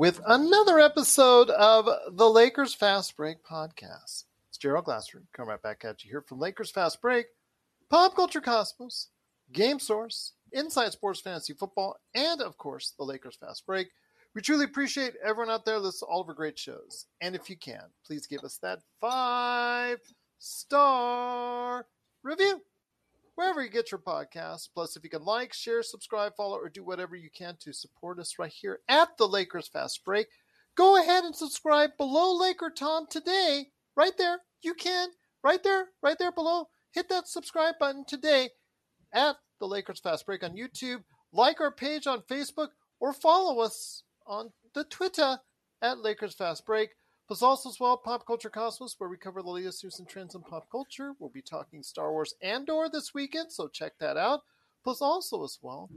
with another episode of the Lakers Fast Break podcast. It's Gerald Glasser coming right back at you here from Lakers Fast Break, Pop Culture Cosmos, Game Source, Inside Sports Fantasy Football, and of course the Lakers Fast Break. We truly appreciate everyone out there listening to all of our great shows. And if you can, please give us that five star review wherever you get your podcasts. Plus, if you can like, share, subscribe, follow, or do whatever you can to support us right here at the Lakers Fast Break, go ahead and subscribe below Laker Tom today. Right there. You can. Right there. Right there below. Hit that subscribe button today at the Lakers Fast Break on YouTube. Like our page on Facebook or follow us on the Twitter at Lakers Fast Break. Plus, also as well, Pop Culture Cosmos, where we cover the latest news and trends in pop culture. We'll be talking Star Wars Andor this weekend, so check that out. Plus, also as well,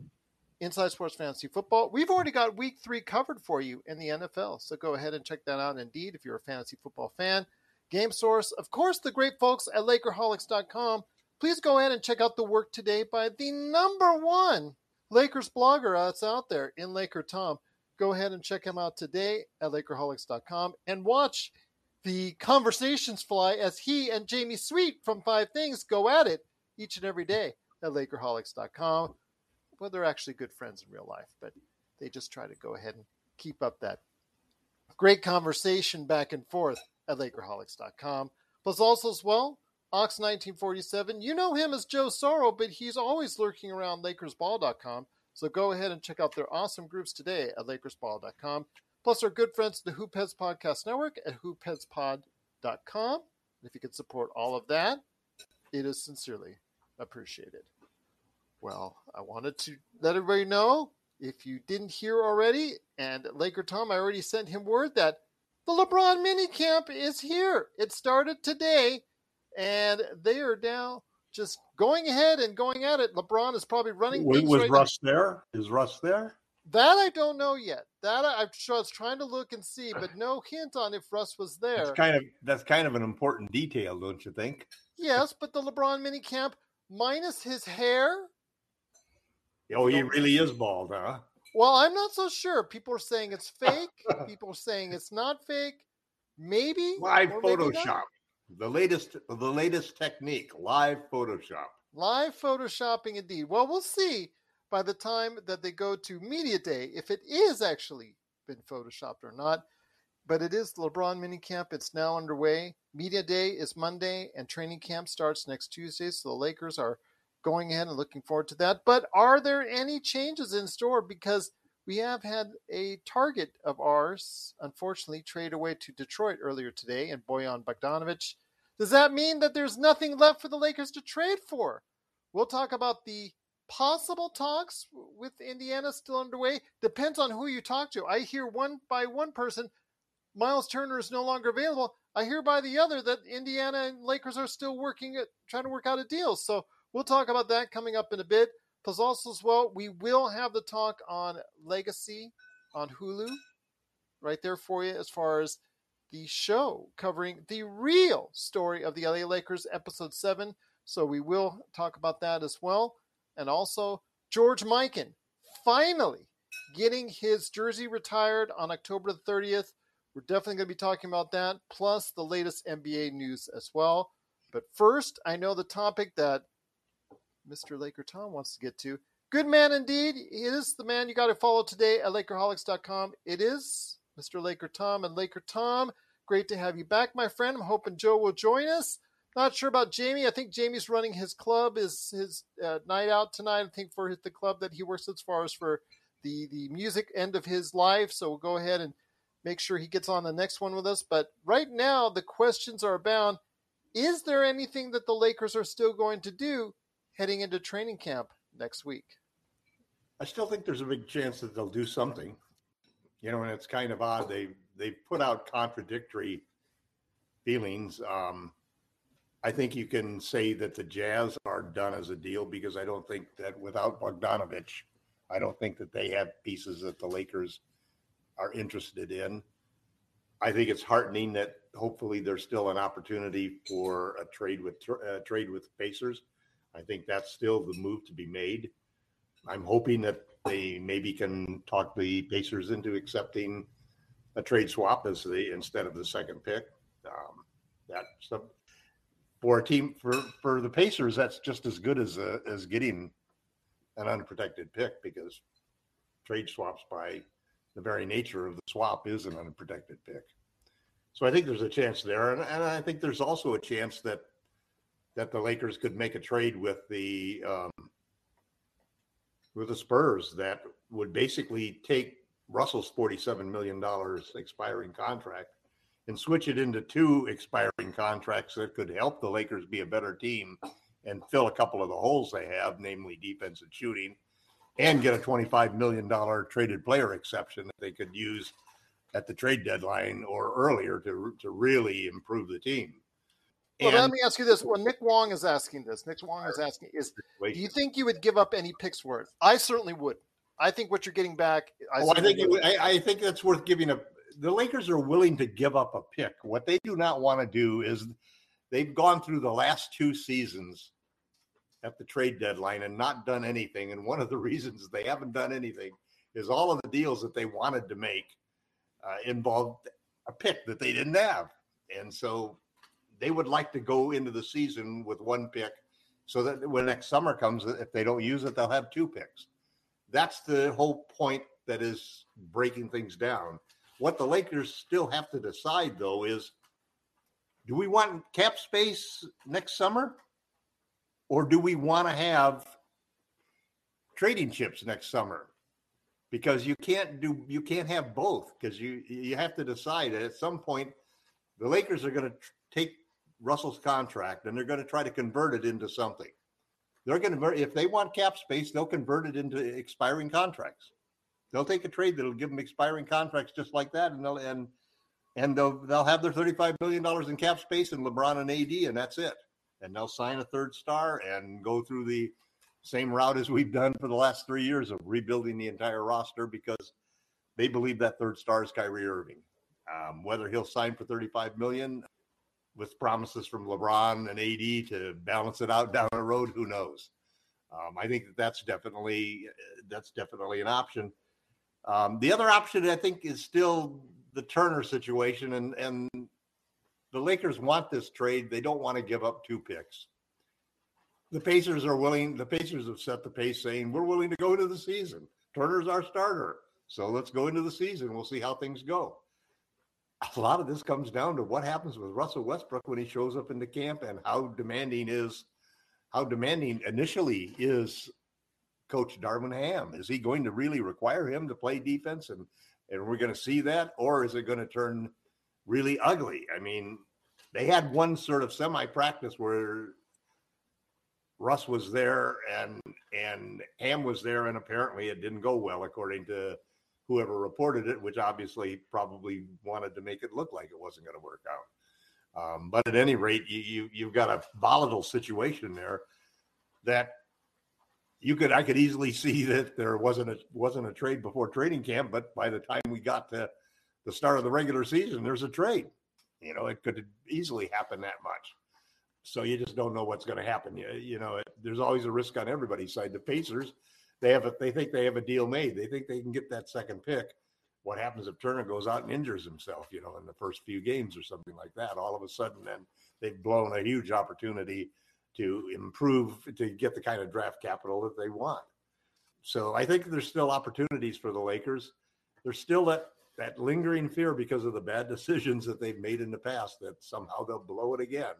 Inside Sports Fantasy Football. We've already got Week Three covered for you in the NFL, so go ahead and check that out. Indeed, if you're a fantasy football fan, Game Source, of course, the great folks at Lakerholics.com. Please go ahead and check out the work today by the number one Lakers blogger that's out there in Laker Tom go ahead and check him out today at Lakerholics.com and watch the conversations fly as he and Jamie Sweet from Five Things go at it each and every day at Lakerholics.com. Well, they're actually good friends in real life, but they just try to go ahead and keep up that great conversation back and forth at Lakerholics.com. Plus, also as well, Ox1947. You know him as Joe Sorrow, but he's always lurking around LakersBall.com. So go ahead and check out their awesome groups today at LakersBall.com. Plus, our good friends the Hoopheads Podcast Network at HoopheadsPod.com. And if you could support all of that, it is sincerely appreciated. Well, I wanted to let everybody know if you didn't hear already, and Laker Tom, I already sent him word that the LeBron mini camp is here. It started today, and they are now just going ahead and going at it. LeBron is probably running. Was, was right Russ there? Is Russ there? That I don't know yet. That I, I was trying to look and see, but no hint on if Russ was there. That's kind of that's kind of an important detail, don't you think? Yes, but the LeBron mini camp minus his hair. Oh, he really is bald, huh? Well, I'm not so sure. People are saying it's fake. People are saying it's not fake. Maybe Live or. Photoshop. The latest the latest technique, live Photoshop. Live photoshopping indeed. Well, we'll see by the time that they go to Media Day if it is actually been photoshopped or not. But it is LeBron minicamp. It's now underway. Media Day is Monday, and training camp starts next Tuesday. So the Lakers are going ahead and looking forward to that. But are there any changes in store? Because we have had a target of ours, unfortunately, trade away to Detroit earlier today, and Bojan Bogdanovich. Does that mean that there's nothing left for the Lakers to trade for? We'll talk about the possible talks with Indiana still underway. Depends on who you talk to. I hear one by one person, Miles Turner is no longer available. I hear by the other that Indiana and Lakers are still working at trying to work out a deal. So we'll talk about that coming up in a bit. Plus, also as well, we will have the talk on Legacy on Hulu, right there for you as far as the show covering the real story of the LA Lakers, episode seven. So we will talk about that as well. And also, George Mikan finally getting his jersey retired on October the 30th We're definitely going to be talking about that, plus the latest NBA news as well. But first, I know the topic that Mr. Laker Tom wants to get to. Good man indeed. He is the man you got to follow today at Lakerholics.com. It is Mr. Laker Tom and Laker Tom. Great to have you back, my friend. I'm hoping Joe will join us. Not sure about Jamie. I think Jamie's running his club, his his uh, night out tonight. I think for the club that he works as far as for the the music end of his life. So we'll go ahead and make sure he gets on the next one with us. But right now, the questions are abound. Is there anything that the Lakers are still going to do heading into training camp next week? I still think there's a big chance that they'll do something. You know, and it's kind of odd. They they put out contradictory feelings. Um, I think you can say that the Jazz are done as a deal because I don't think that without Bogdanovich, I don't think that they have pieces that the Lakers are interested in. I think it's heartening that hopefully there's still an opportunity for a trade with uh, trade with Pacers. I think that's still the move to be made. I'm hoping that they maybe can talk the Pacers into accepting a trade swap as the instead of the second pick. Um, that's for a team for for the Pacers, that's just as good as uh, as getting an unprotected pick because trade swaps by the very nature of the swap is an unprotected pick. So I think there's a chance there, and, and I think there's also a chance that that the Lakers could make a trade with the um, with the Spurs that would basically take Russell's forty-seven million dollars expiring contract and switch it into two expiring contracts that could help the Lakers be a better team and fill a couple of the holes they have, namely defense and shooting, and get a $25 million traded player exception that they could use at the trade deadline or earlier to, to really improve the team. Well, and, let me ask you this. Well, Nick Wong is asking this. Nick Wong is asking, is do you think you would give up any picks worth? I certainly would. I think what you're getting back. I, oh, I think would, I, I, think that's worth giving up. the Lakers are willing to give up a pick. What they do not want to do is they've gone through the last two seasons at the trade deadline and not done anything. And one of the reasons they haven't done anything is all of the deals that they wanted to make uh, involved a pick that they didn't have. And so they would like to go into the season with one pick so that when next summer comes, if they don't use it, they'll have two picks. That's the whole point that is breaking things down. What the Lakers still have to decide, though, is do we want cap space next summer? Or do we want to have trading chips next summer? Because you can't do you can't have both because you you have to decide at some point the Lakers are going to take Russell's contract and they're going to try to convert it into something. They're going to if they want cap space, they'll convert it into expiring contracts. They'll take a trade that'll give them expiring contracts just like that, and they'll and and they'll they'll have their thirty-five billion dollars in cap space and LeBron and AD, and that's it. And they'll sign a third star and go through the same route as we've done for the last three years of rebuilding the entire roster because they believe that third star is Kyrie Irving. Um, whether he'll sign for 35 million with promises from LeBron and AD to balance it out down the road, who knows? Um, I think that that's definitely that's definitely an option. Um, the other option, I think, is still the Turner situation, and and the Lakers want this trade. They don't want to give up two picks. The Pacers are willing. The Pacers have set the pace, saying we're willing to go into the season. Turner's our starter, so let's go into the season. We'll see how things go. A lot of this comes down to what happens with Russell Westbrook when he shows up in the camp, and how demanding is how demanding initially is coach Darvin Ham? Is he going to really require him to play defense and and we're going to see that or is it going to turn really ugly? I mean, they had one sort of semi practice where Russ was there and and Ham was there and apparently it didn't go well according to whoever reported it, which obviously probably wanted to make it look like it wasn't going to work out. Um, but at any rate, you, you you've got a volatile situation there that you could I could easily see that there wasn't a wasn't a trade before trading camp, but by the time we got to the start of the regular season, there's a trade. You know, it could easily happen that much. So you just don't know what's going to happen. You, you know, it, there's always a risk on everybody's side. The Pacers, they have a, they think they have a deal made. They think they can get that second pick. what happens if Turner goes out and injures himself, you know, in the first few games or something like that? All of a sudden, then they've blown a huge opportunity to improve to get the kind of draft capital that they want. So I think there's still opportunities for the Lakers. There's still that that lingering fear because of the bad decisions that they've made in the past that somehow they'll blow it again.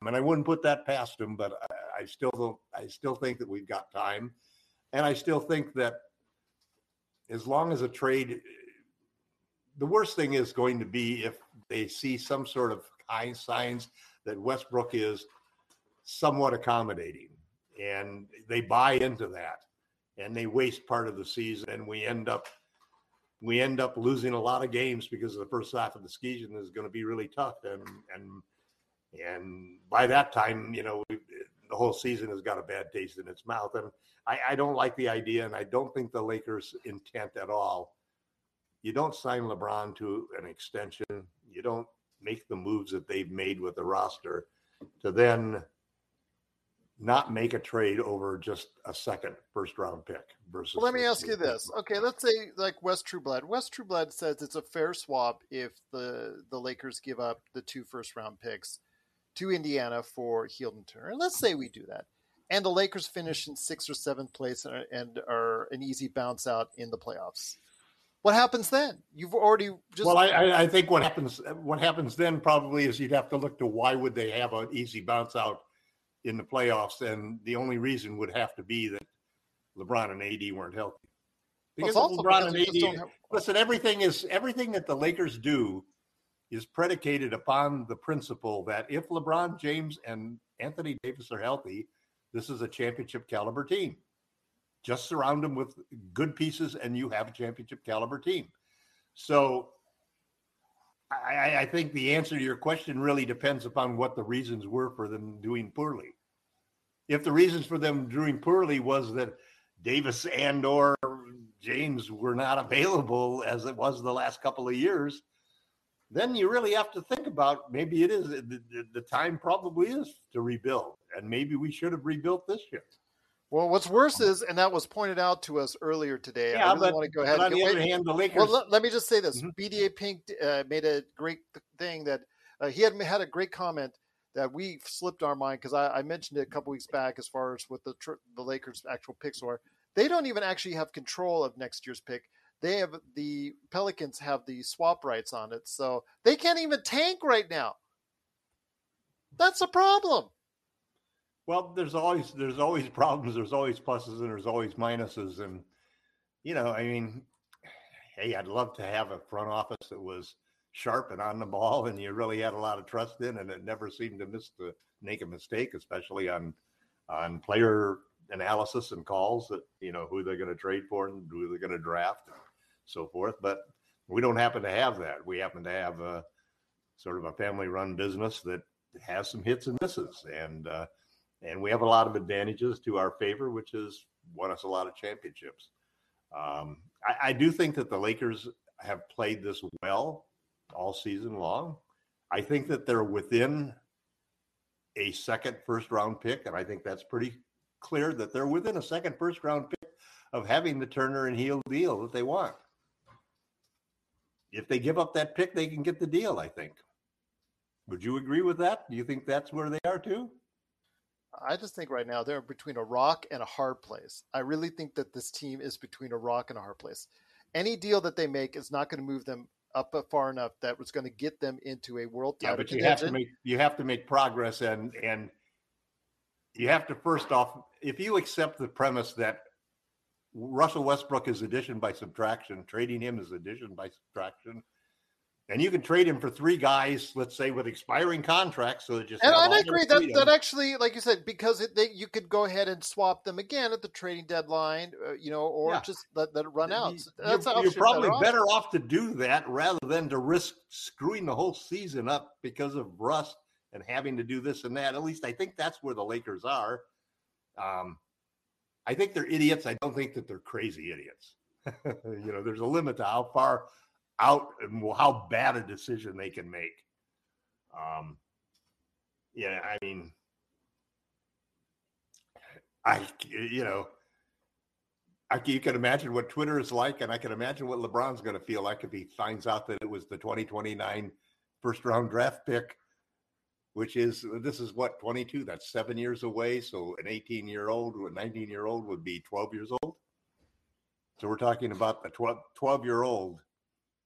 I mean, I wouldn't put that past them, but I, I still don't. I still think that we've got time, and I still think that as long as a trade, the worst thing is going to be if they see some sort of signs that Westbrook is somewhat accommodating, and they buy into that, and they waste part of the season, and we end up we end up losing a lot of games because the first half of the season is going to be really tough, and and and by that time, you know, the whole season has got a bad taste in its mouth. And I, I don't like the idea, and I don't think the Lakers' intent at all. You don't sign LeBron to an extension. You don't make the moves that they've made with the roster to then not make a trade over just a second first round pick versus. Well, let me ask you this. Okay, let's say like West Trueblood. West Trueblood says it's a fair swap if the the Lakers give up the two first round picks to Indiana for Hield and Turner. And let's say we do that. And the Lakers finish in sixth or seventh place and are an easy bounce out in the playoffs. What happens then? You've already just well. I, I think what happens what happens then probably is you'd have to look to why would they have an easy bounce out in the playoffs, and the only reason would have to be that LeBron and AD weren't healthy. Because well, LeBron and AD, have... listen, everything is everything that the Lakers do is predicated upon the principle that if LeBron James and Anthony Davis are healthy, this is a championship caliber team. Just surround them with good pieces, and you have a championship caliber team. So I, I, think the answer to your question really depends upon what the reasons were for them doing poorly. If the reasons for them doing poorly was that Davis and or James were not available as it was the last couple of years, then you really have to think about maybe it is the, the, time probably is to rebuild and maybe we should have rebuilt this year. Well what's worse is and that was pointed out to us earlier today yeah, I really but, want to go ahead on the other hand the Lakers well let, let me just say this. Mm-hmm. BDA Pink uh, made a great thing that uh, he had had a great comment that we slipped our mind because I, I, mentioned it a couple weeks back as far as what the the Lakers actual picks were they don't even actually have control of next year's pick they have the Pelicans have the swap rights on it, so they can't even tank right now. That's a problem. Well, there's always there's always problems. There's always pluses and there's always minuses, and you know, I mean, hey, I'd love to have a front office that was sharp and on the ball, and you really had a lot of trust in, and it never seemed to miss to make a mistake, especially on on player analysis and calls that you know who they're going to trade for and who they're going to draft so forth. But we don't happen to have that. We happen to have a sort of a family-run business that has some hits and misses, and uh, and we have a lot of advantages to our favor, which has won us a lot of championships. Um, I, I do think that the Lakers have played this well all season long. I think that they're within a second first round pick, and I think that's pretty clear that they're within a second first round pick of having the Turner and Hield deal that they want. If they give up that pick, they can get the deal, I think. Would you agree with that? Do you think that's where they are too? I just think right now they're between a rock and a hard place. I really think that this team is between a rock and a hard place. Any deal that they make is not going to move them up far enough that was going to get them into a world title. Yeah, but you have to make you have to make progress and and you have to first off, if you accept the premise that Russell Westbrook is addition by subtraction, trading him is addition by subtraction, and you can trade him for three guys, let's say with expiring contracts, so that just and I agree that that actually, like you said, because it, they, you could go ahead and swap them again at the trading deadline, uh, you know, or yeah. just let, let it run out. That's you're, you're probably better, better off to do that rather than to risk screwing the whole season up because of rust and having to do this and that. At least I think that's where the Lakers are. Um, I think they're idiots. I don't think that they're crazy idiots. you know, there's a limit to how far out and how bad a decision they can make. Um, yeah, I mean, I, you know, I can, you can imagine what Twitter is like, and I can imagine what LeBron's going to feel like if he finds out that it was the 2029 first round draft pick, which is this is what 22. That's seven years away. So an 18 year old, or a 19 year old would be 12 years old. So we're talking about a 12, 12 year old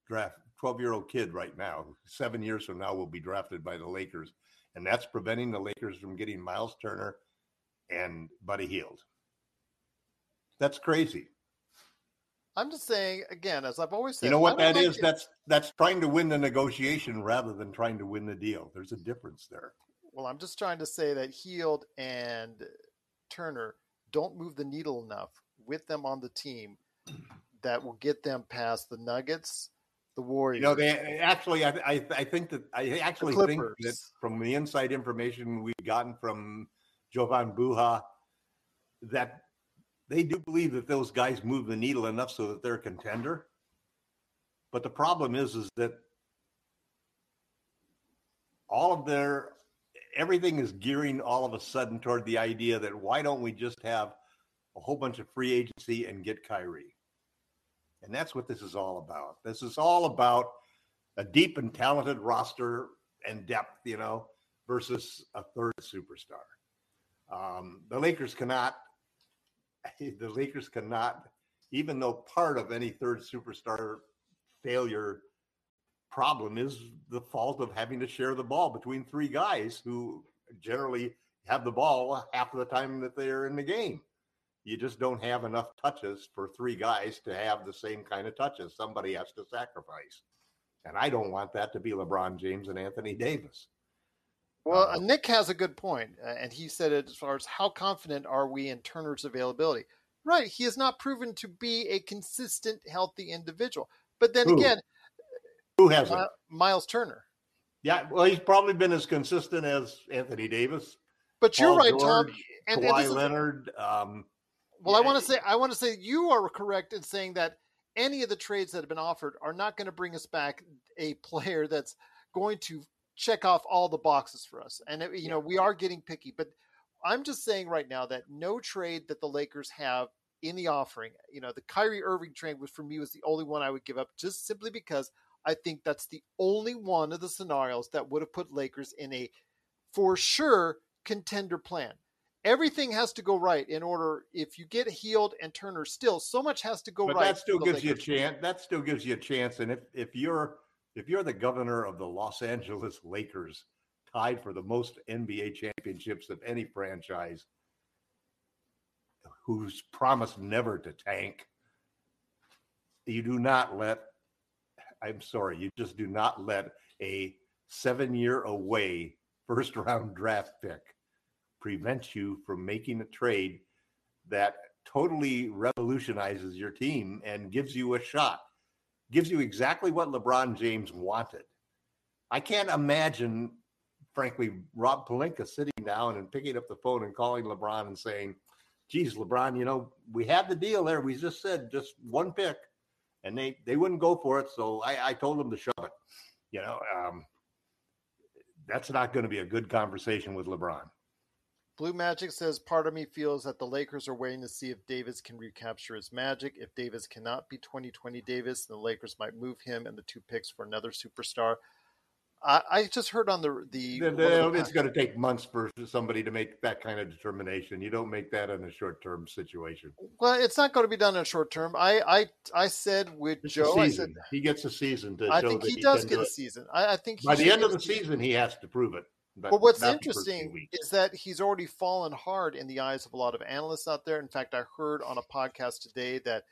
draft, 12 year old kid right now. Seven years from now will be drafted by the Lakers, and that's preventing the Lakers from getting Miles Turner and Buddy Hield. That's crazy. I'm just saying again, as I've always said. You know what that is? It. That's that's trying to win the negotiation rather than trying to win the deal. There's a difference there. Well, I'm just trying to say that Hield and Turner don't move the needle enough with them on the team that will get them past the Nuggets, the Warriors. You know, they actually, I, I, I think that I actually think that from the inside information we've gotten from Jovan Buha, that they do believe that those guys move the needle enough so that they're a contender. But the problem is, is that all of their everything is gearing all of a sudden toward the idea that why don't we just have a whole bunch of free agency and get Kyrie? And that's what this is all about. This is all about a deep and talented roster and depth, you know, versus a third superstar. Um, the Lakers cannot the Lakers cannot, even though part of any third superstar failure problem is the fault of having to share the ball between three guys who generally have the ball half of the time that they're in the game. You just don't have enough touches for three guys to have the same kind of touches. Somebody has to sacrifice. And I don't want that to be LeBron James and Anthony Davis. Well, uh, Nick has a good point, uh, and he said it as far as how confident are we in Turner's availability? Right, he has not proven to be a consistent, healthy individual. But then who? again, who has uh, Miles Turner. Yeah, well, he's probably been as consistent as Anthony Davis. But Paul you're right, George, Tom. And, Kawhi and Leonard. Um, well, yeah. I want to say I want to say you are correct in saying that any of the trades that have been offered are not going to bring us back a player that's going to check off all the boxes for us. And you know, we are getting picky, but I'm just saying right now that no trade that the Lakers have in the offering, you know, the Kyrie Irving trade was for me was the only one I would give up just simply because I think that's the only one of the scenarios that would have put Lakers in a for sure contender plan. Everything has to go right in order. If you get Hield and Turner, still so much has to go but right. That still gives Lakers. you a chance. That still gives you a chance. And if if you're if you're the governor of the Los Angeles Lakers, tied for the most NBA championships of any franchise, who's promised never to tank, you do not let, I'm sorry, you just do not let a seven year away first round draft pick prevent you from making a trade that totally revolutionizes your team and gives you a shot gives you exactly what LeBron James wanted. I can't imagine, frankly, Rob Pelinka sitting down and picking up the phone and calling LeBron and saying, geez, LeBron, you know, we had the deal there. We just said just one pick, and they they wouldn't go for it. So I, I told them to shove it. You know, um, that's not going to be a good conversation with LeBron. Blue Magic says, part of me feels that the Lakers are waiting to see if Davis can recapture his magic. If Davis cannot be 2020 Davis, then the Lakers might move him and the two picks for another superstar. I, I just heard on the the, the, the it's going to take months for somebody to make that kind of determination. You don't make that in a short term situation. Well, it's not going to be done in a short term. I I, I said with it's Joe, I said he gets a season to. I think he, he does get a it. season. I, I think by the end of the season, season, he has to prove it. But, what's interesting is that he's already fallen hard in the eyes of a lot of analysts out there. In fact, I heard on a podcast today that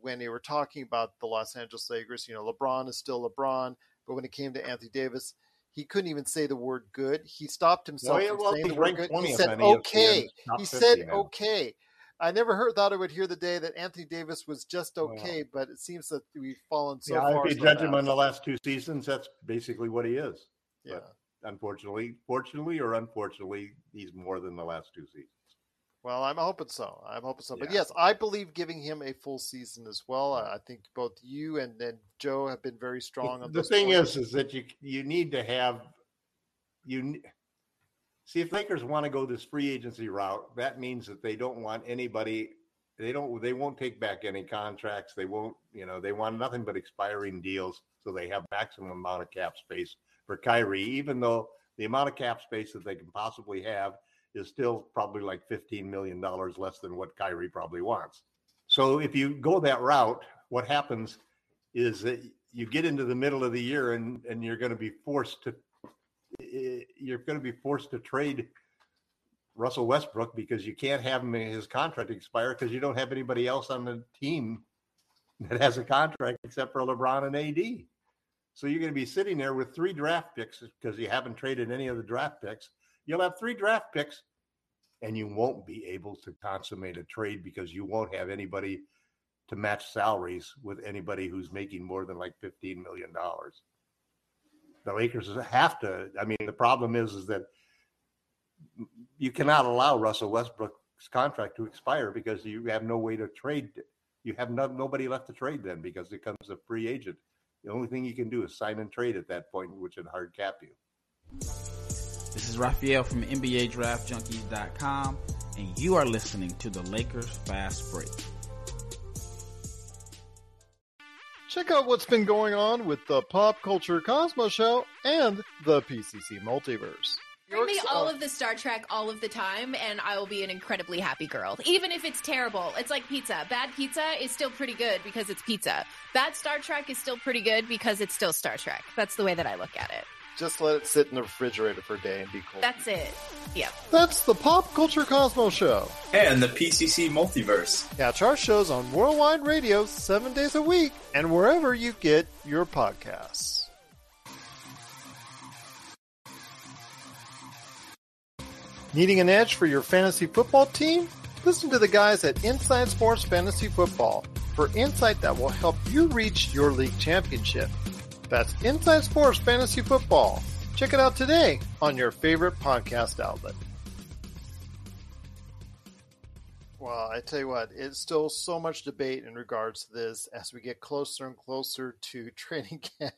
when they were talking about the Los Angeles Lakers, you know, LeBron is still LeBron, but when it came to Anthony Davis, he couldn't even say the word good. He stopped oh, himself well, from saying the word good. He said okay. He said okay. I never heard thought I would hear the day that Anthony Davis was just okay, but it seems that we've fallen so yeah, far. If you judge him on the last two seasons, that's basically what he is. Yeah. But unfortunately, fortunately or unfortunately, he's more than the last two seasons. Well, I'm hoping so. I'm hoping so. But yes, I believe giving him a full season as well. I think both you and, and Joe have been very strong on the thing point. is, is that you you need to have you see if Lakers want to go this free agency route. That means that they don't want anybody they don't they won't take back any contracts. They won't, you know, they want nothing but expiring deals so they have maximum amount of cap space for Kyrie, even though the amount of cap space that they can possibly have is still probably like $15 million less than what Kyrie probably wants. So if you go that route, what happens is that you get into the middle of the year and, and you're going to be forced to eh, you're going to be forced to trade Russell Westbrook because you can't have him his contract expire because you don't have anybody else on the team that has a contract except for LeBron and AD. So you're going to be sitting there with three draft picks because you haven't traded any of the draft picks. You'll have three draft picks and you won't be able to consummate a trade because you won't have anybody to match salaries with anybody who's making more than like $15 million. The Lakers have to. I mean, the problem is, is that you cannot allow Russell Westbrook's contract to expire because you have no way to trade. You have no, nobody left to trade then because it becomes a free agent. The only thing you can do is sign and trade at that point, which would hard cap you. This is Raphael from NBA Draft Junkies.com, and you are listening to the Lakers Fast Break. Check out what's been going on with the Pop Culture Cosmos Show and the PCC Multiverse. Bring me all of the Star Trek all of the time, and I will be an incredibly happy girl. Even if it's terrible, it's like pizza. Bad pizza is still pretty good because it's pizza. Bad Star Trek is still pretty good because it's still Star Trek. That's the way that I look at it. Just let it sit in the refrigerator for a day and be cool. That's it. Yep. That's the Pop Culture Cosmos Show. And the PCC Multiverse. Catch our shows on Worldwide Radio seven days a week and wherever you get your podcasts. Needing an edge for your fantasy football team? Listen to the guys at Inside Sports Fantasy Football for insight that will help you reach your league championship. That's Inside Sports Fantasy Football. Check it out today on your favorite podcast outlet. Well, I tell you what, it's still so much debate in regards to this as we get closer and closer to training camp.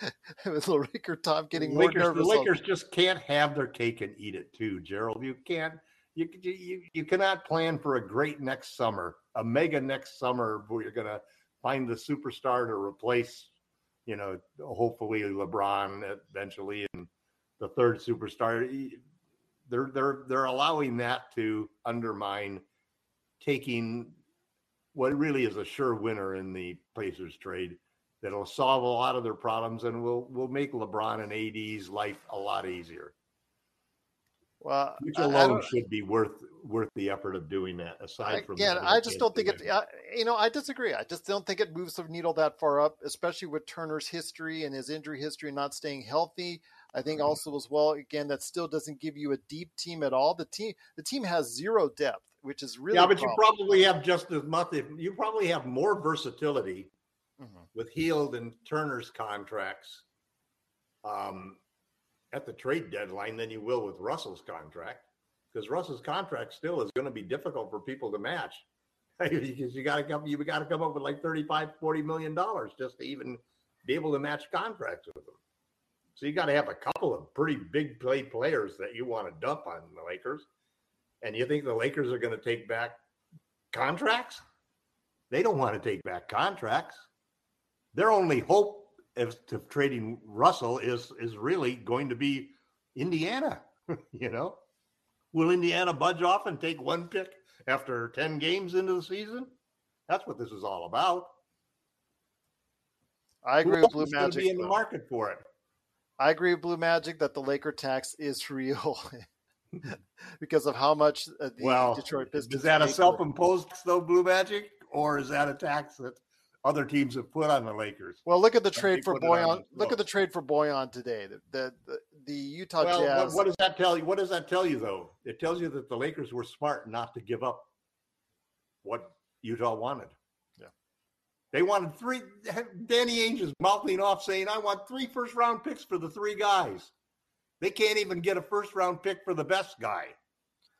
With the Laker top getting Lakers, more nervous. The Lakers just can't have their cake and eat it too, Gerald. You can't. You, you you cannot plan for a great next summer, a mega next summer where you're going to find the superstar to replace you know, hopefully LeBron eventually and the third superstar. They're they're they're allowing that to undermine taking what really is a sure winner in the Pacers trade that'll solve a lot of their problems and will will make LeBron and AD's life a lot easier. Well, which alone should be worth worth the effort of doing that. Aside from again, I just don't think it. I, you know, I disagree. I just don't think it moves the needle that far up, especially with Turner's history and his injury history, and not staying healthy. I think also as well. Again, that still doesn't give you a deep team at all. The team, the team has zero depth, which is really yeah. But you probably have just as much. You probably have more versatility mm-hmm. with Hield and Turner's contracts. Um, at the trade deadline than you will with Russell's contract because Russell's contract still is going to be difficult for people to match because you got to come you got to come up with like 35 40 million dollars just to even be able to match contracts with them so you got to have a couple of pretty big play players that you want to dump on the Lakers and you think the Lakers are going to take back contracts they don't want to take back contracts their only hope of to trading Russell is is really going to be Indiana. you know, will Indiana budge off and take one pick after ten games into the season? That's what this is all about. I agree with Blue Magic. Be in the market for it. I agree with Blue Magic that the Laker tax is real because of how much uh, the well, Detroit Pistons. Is that a self-imposed though, Blue Magic, or is that a tax that other teams have put on the Lakers. Well, look at the trade for Bojan. Look at the trade for Bojan today. The the, the, the Utah well, Jazz. What, what, does that tell you? What does that tell you though? It tells you that the Lakers were smart not to give up what Utah wanted. Yeah. They wanted three. Danny Ainge is mouthing off saying, "I want three first round picks for the three guys." They can't even get a first round pick for the best guy.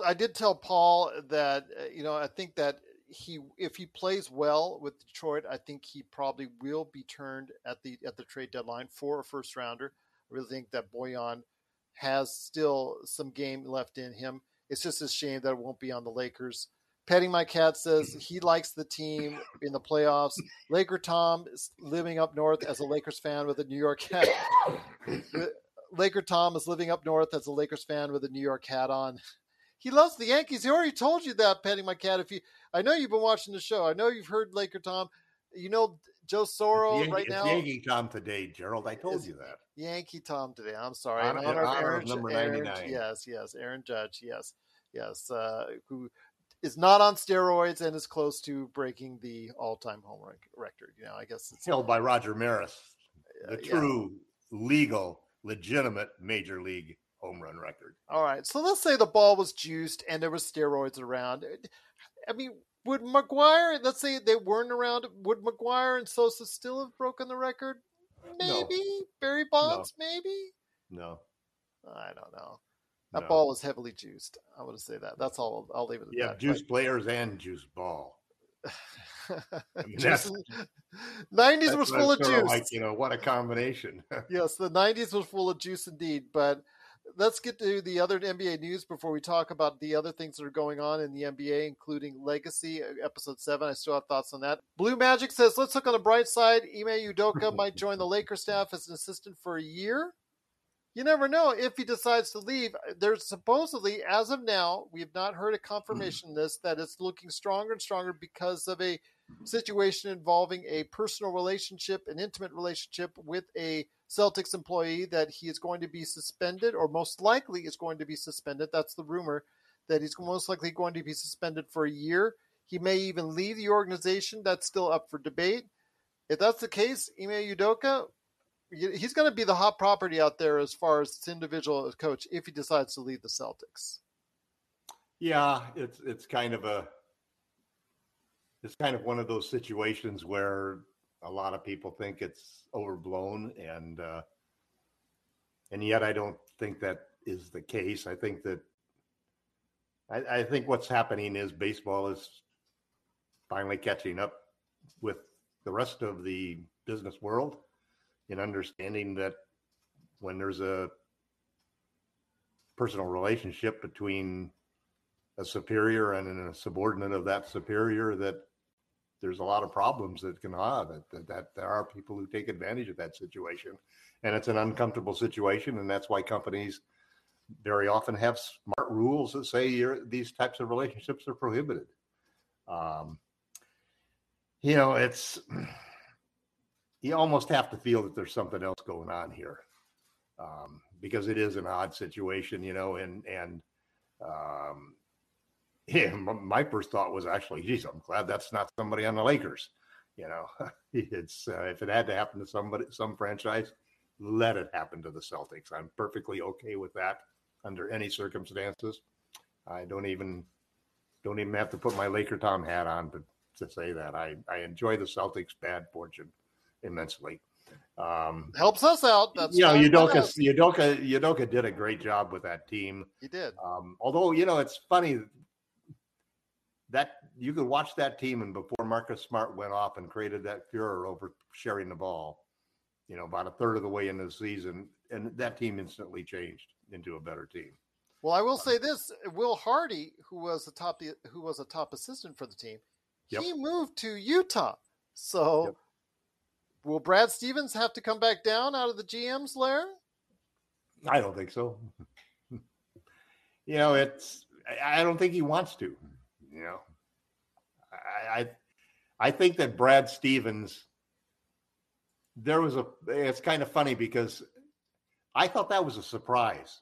I did tell Paul that uh, you know I think that he if he plays well with Detroit, I think he probably will be turned at the at the trade deadline for a first rounder. I really think that Bojan has still some game left in him. It's just a shame that it won't be on the Lakers. Petting My Cat says mm-hmm. he likes the team in the playoffs. Laker Tom is living up north as a Lakers fan with a New York hat. Laker Tom is living up north as a Lakers fan with a New York hat on. He loves the Yankees. He already told you that, Petting My Cat. If you, I know you've been watching the show. I know you've heard Laker Tom. You know Joe Soro Yankee, right now. Yankee Tom today, Gerald. I told you that. Yankee Tom today. I'm sorry. Honor- In honor honor Aaron, number 99. Yes, yes. Aaron Judge. Yes, yes. Uh, who is not on steroids and is close to breaking the all-time home rec- record. You know, I guess it's Held by Roger Maris, the yeah. true, legal, legitimate major league home run record. All right. So let's say the ball was juiced and there was steroids around. I mean, would McGwire, let's say they weren't around, would McGwire and Sosa still have broken the record? No. Maybe. Barry Bonds, maybe? No. I don't know. That no. ball was heavily juiced. I'm going to say that. That's all. I'll, leave it at You that. have juice players and juice ball. I mean, that's, Nineties that's was full of juice. Like, you know, what a combination. yes, the nineties was full of juice indeed. But let's get to the other NBA news before we talk about the other things that are going on in the NBA, including Legacy uh, episode seven. I still have thoughts on that. Blue Magic says, "Let's look on the bright side. Ime Udoka might join the Lakers staff as an assistant for a year." You never know if he decides to leave. There's supposedly, as of now, we have not heard a confirmation of this that it's looking stronger and stronger because of a situation involving a personal relationship, an intimate relationship with a Celtics employee that he is going to be suspended, or most likely is going to be suspended. That's the rumor that he's most likely going to be suspended for a year. He may even leave the organization. That's still up for debate. If that's the case, Ime Udoka, he's going to be the hot property out there as far as this individual coach if he decides to leave the Celtics. Yeah, it's it's kind of a it's kind of one of those situations where a lot of people think it's overblown and uh and yet I don't think that is the case. I think that I, I think what's happening is baseball is finally catching up with the rest of the business world in understanding that when there's a personal relationship between a superior and a subordinate of that superior that there's a lot of problems that can have that, that that there are people who take advantage of that situation. And it's an uncomfortable situation and that's why companies very often have smart rules that say these types of relationships are prohibited. Um, you know it's you almost have to feel that there's something else going on here um, because it is an odd situation you know and and um, yeah, my first thought was actually, geez, I'm glad that's not somebody on the Lakers. You know, it's uh, if it had to happen to somebody, some franchise, let it happen to the Celtics. I'm perfectly okay with that under any circumstances. I don't even don't even have to put my Laker Tom hat on to, to say that. I I enjoy the Celtics' bad fortune immensely. Um, Helps us out. That's you know, fine by Udoka. Udoka, Udoka did a great job with that team. He did. Um, although you know, it's funny that you could watch that team, and before Marcus Smart went off and created that furor over sharing the ball, you know, about a third of the way into the season, and that team instantly changed into a better team. Well, I will um, say this: Will Hardy, who was a top who was a top assistant for the team, Yep. he moved to Utah. So, Yep. will Brad Stevens have to come back down out of the GM's lair? I don't think so. you know, it's I don't think he wants to. You know, I, I I think that Brad Stevens. There was a. It's kind of funny because I thought that was a surprise,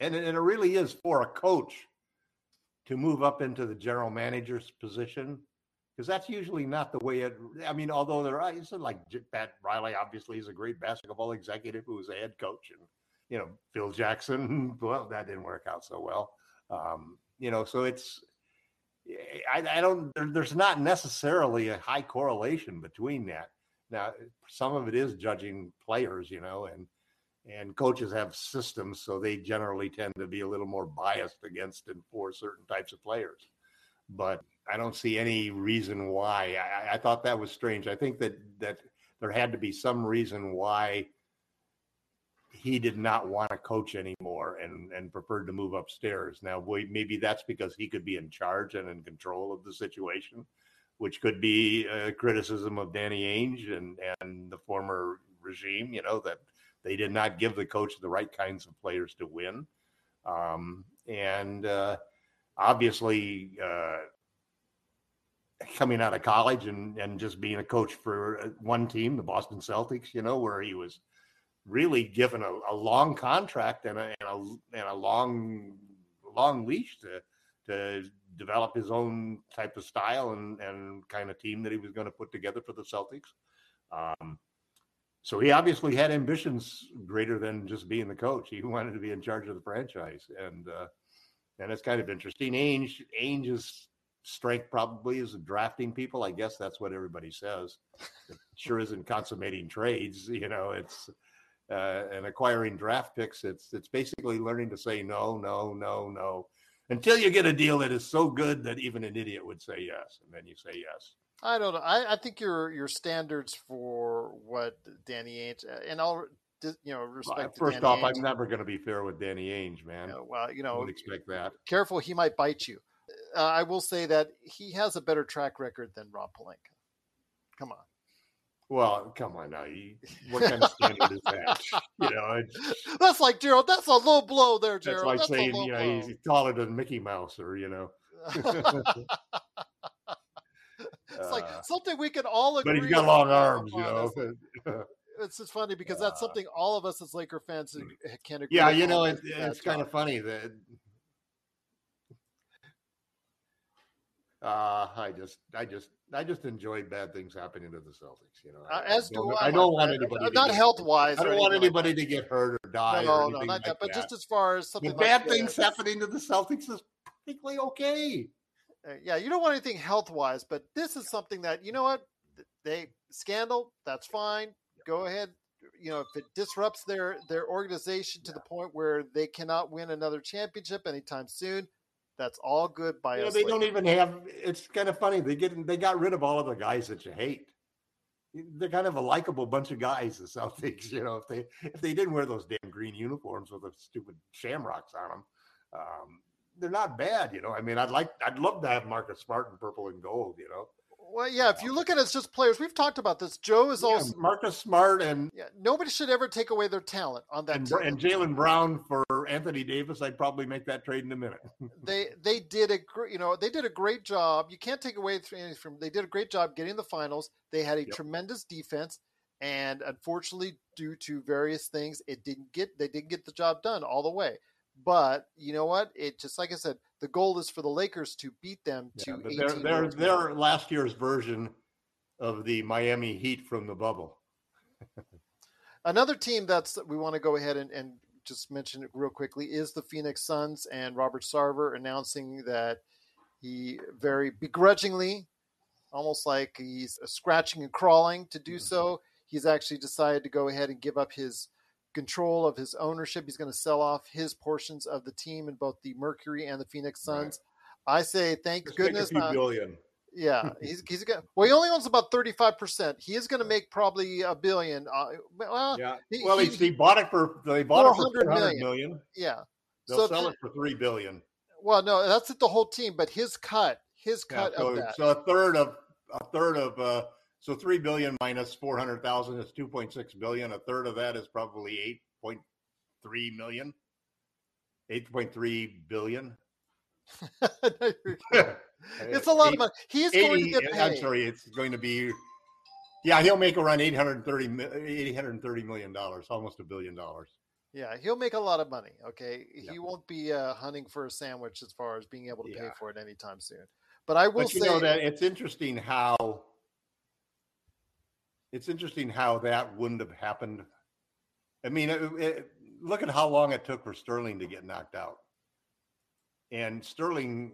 and it, and it really is for a coach to move up into the general manager's position because that's usually not the way it. I mean, although there are, like Pat Riley, obviously, is a great basketball executive who was a head coach, and you know, Phil Jackson. Well, that didn't work out so well. Um, you know, so it's. I, I don't. There, there's not necessarily a high correlation between that. Now, some of it is judging players, you know, and and coaches have systems, so they generally tend to be a little more biased against and for certain types of players. But I don't see any reason why. I, I thought that was strange. I think that that there had to be some reason why he did not want to coach anymore and and preferred to move upstairs. Now, maybe that's because he could be in charge and in control of the situation, which could be a criticism of Danny Ainge and and the former regime. You know that they did not give the coach the right kinds of players to win, um, and uh, obviously. Uh, coming out of college and, and just being a coach for uh, one team, the Boston Celtics, you know, where he was really given a, a long contract and a, and a, and a long long leash to to develop his own type of style and, and kind of team that he was going to put together for the Celtics. Um, so he obviously had ambitions greater than just being the coach. He wanted to be in charge of the franchise, and uh, and it's kind of interesting. Ainge Ainge's strength probably is drafting people. I guess that's what everybody says. It sure isn't consummating trades. You know, it's uh, and acquiring draft picks. It's it's basically learning to say no, no, no, no, until you get a deal that is so good that even an idiot would say yes, and then you say yes. I don't know. I, I think your your standards for what Danny Ainge and all you know respect. First off, Ainge, I'm never going to be fair with Danny Ainge, man. You know, well, you know, would expect that. Careful, he might bite you. Uh, I will say that he has a better track record than Rob Pelinka. Come on. Well, come on now. You, what kind of standard is that? You know, that's like Gerald. That's a low blow there, Gerald. That's like that's saying you know he's taller than Mickey Mouse, or you know. it's uh, like something we can all agree. But he's got long arms, you know. it's just funny because that's something all of us as Laker fans mm. can agree. Yeah, you know, it, it's kind of funny that uh, I just, I just, I just enjoy bad things happening to the Celtics. You know, uh, as I do I. I don't want anybody. Uh, not health wise. I don't want anybody like to get hurt or die. No, or no, not like that. But just as far as something like bad that, things happening to the Celtics is perfectly okay. Uh, yeah, you don't want anything health wise, but this is something that you know what they scandal. That's fine. Go ahead. You know, if it disrupts their their organization to the point where they cannot win another championship anytime soon, that's all good by you know, us. They later. don't even have. It's kind of funny. They get they got rid of all of the guys that you hate. They're kind of a likable bunch of guys. The Celtics, you know, if they if they didn't wear those damn green uniforms with the stupid shamrocks on them, um, they're not bad. You know, I mean, I'd like I'd love to have Marcus Smart in purple and gold. You know, well, yeah. If you look at it as just players, we've talked about this. Joe is yeah, also Marcus Smart and yeah. Nobody should ever take away their talent on that. And, team. and Jaylen Brown for Anthony Davis, I'd probably make that trade in a minute. they they did a great, you know, they did a great job. You can't take away anything from. They did a great job getting the finals. They had a yep. tremendous defense, and unfortunately, due to various things, it didn't get. They didn't get the job done all the way. But you know what? It just like I said, the goal is for the Lakers to beat them yeah, to. They're, they're, they're last year's version of the Miami Heat from the bubble. Another team that's we want to go ahead and, and just mention it real quickly is the Phoenix Suns and Robert Sarver announcing that he very begrudgingly, almost like he's scratching and crawling to do mm-hmm. so, he's actually decided to go ahead and give up his control of his ownership. He's going to sell off his portions of the team in both the Mercury and the Phoenix Suns. Right. I say thank goodness. Make a billion. Yeah, he's he's going well. He only owns about thirty five percent. He is going to make probably a billion. Uh, well, yeah. He, well, he, he, bought it for they bought it for four hundred million. Yeah, they'll so sell it for three billion. Well, no, that's the whole team, but his cut, his cut yeah, so, of that. So a third of a third of uh, so three billion minus four hundred thousand is two point six billion. A third of that is probably eight point three million. Eight point three billion. it's a lot 80, of money. He's 80, going to get paid. I'm sorry, it's going to be. Yeah, he'll make around 830, 830 million dollars, almost a billion dollars. Yeah, he'll make a lot of money. Okay, yeah. he won't be uh, hunting for a sandwich as far as being able to yeah. pay for it anytime soon. But I will but you say know that it's interesting how it's interesting how that wouldn't have happened. I mean, it, it, look at how long it took for Sterling to get knocked out and Sterling's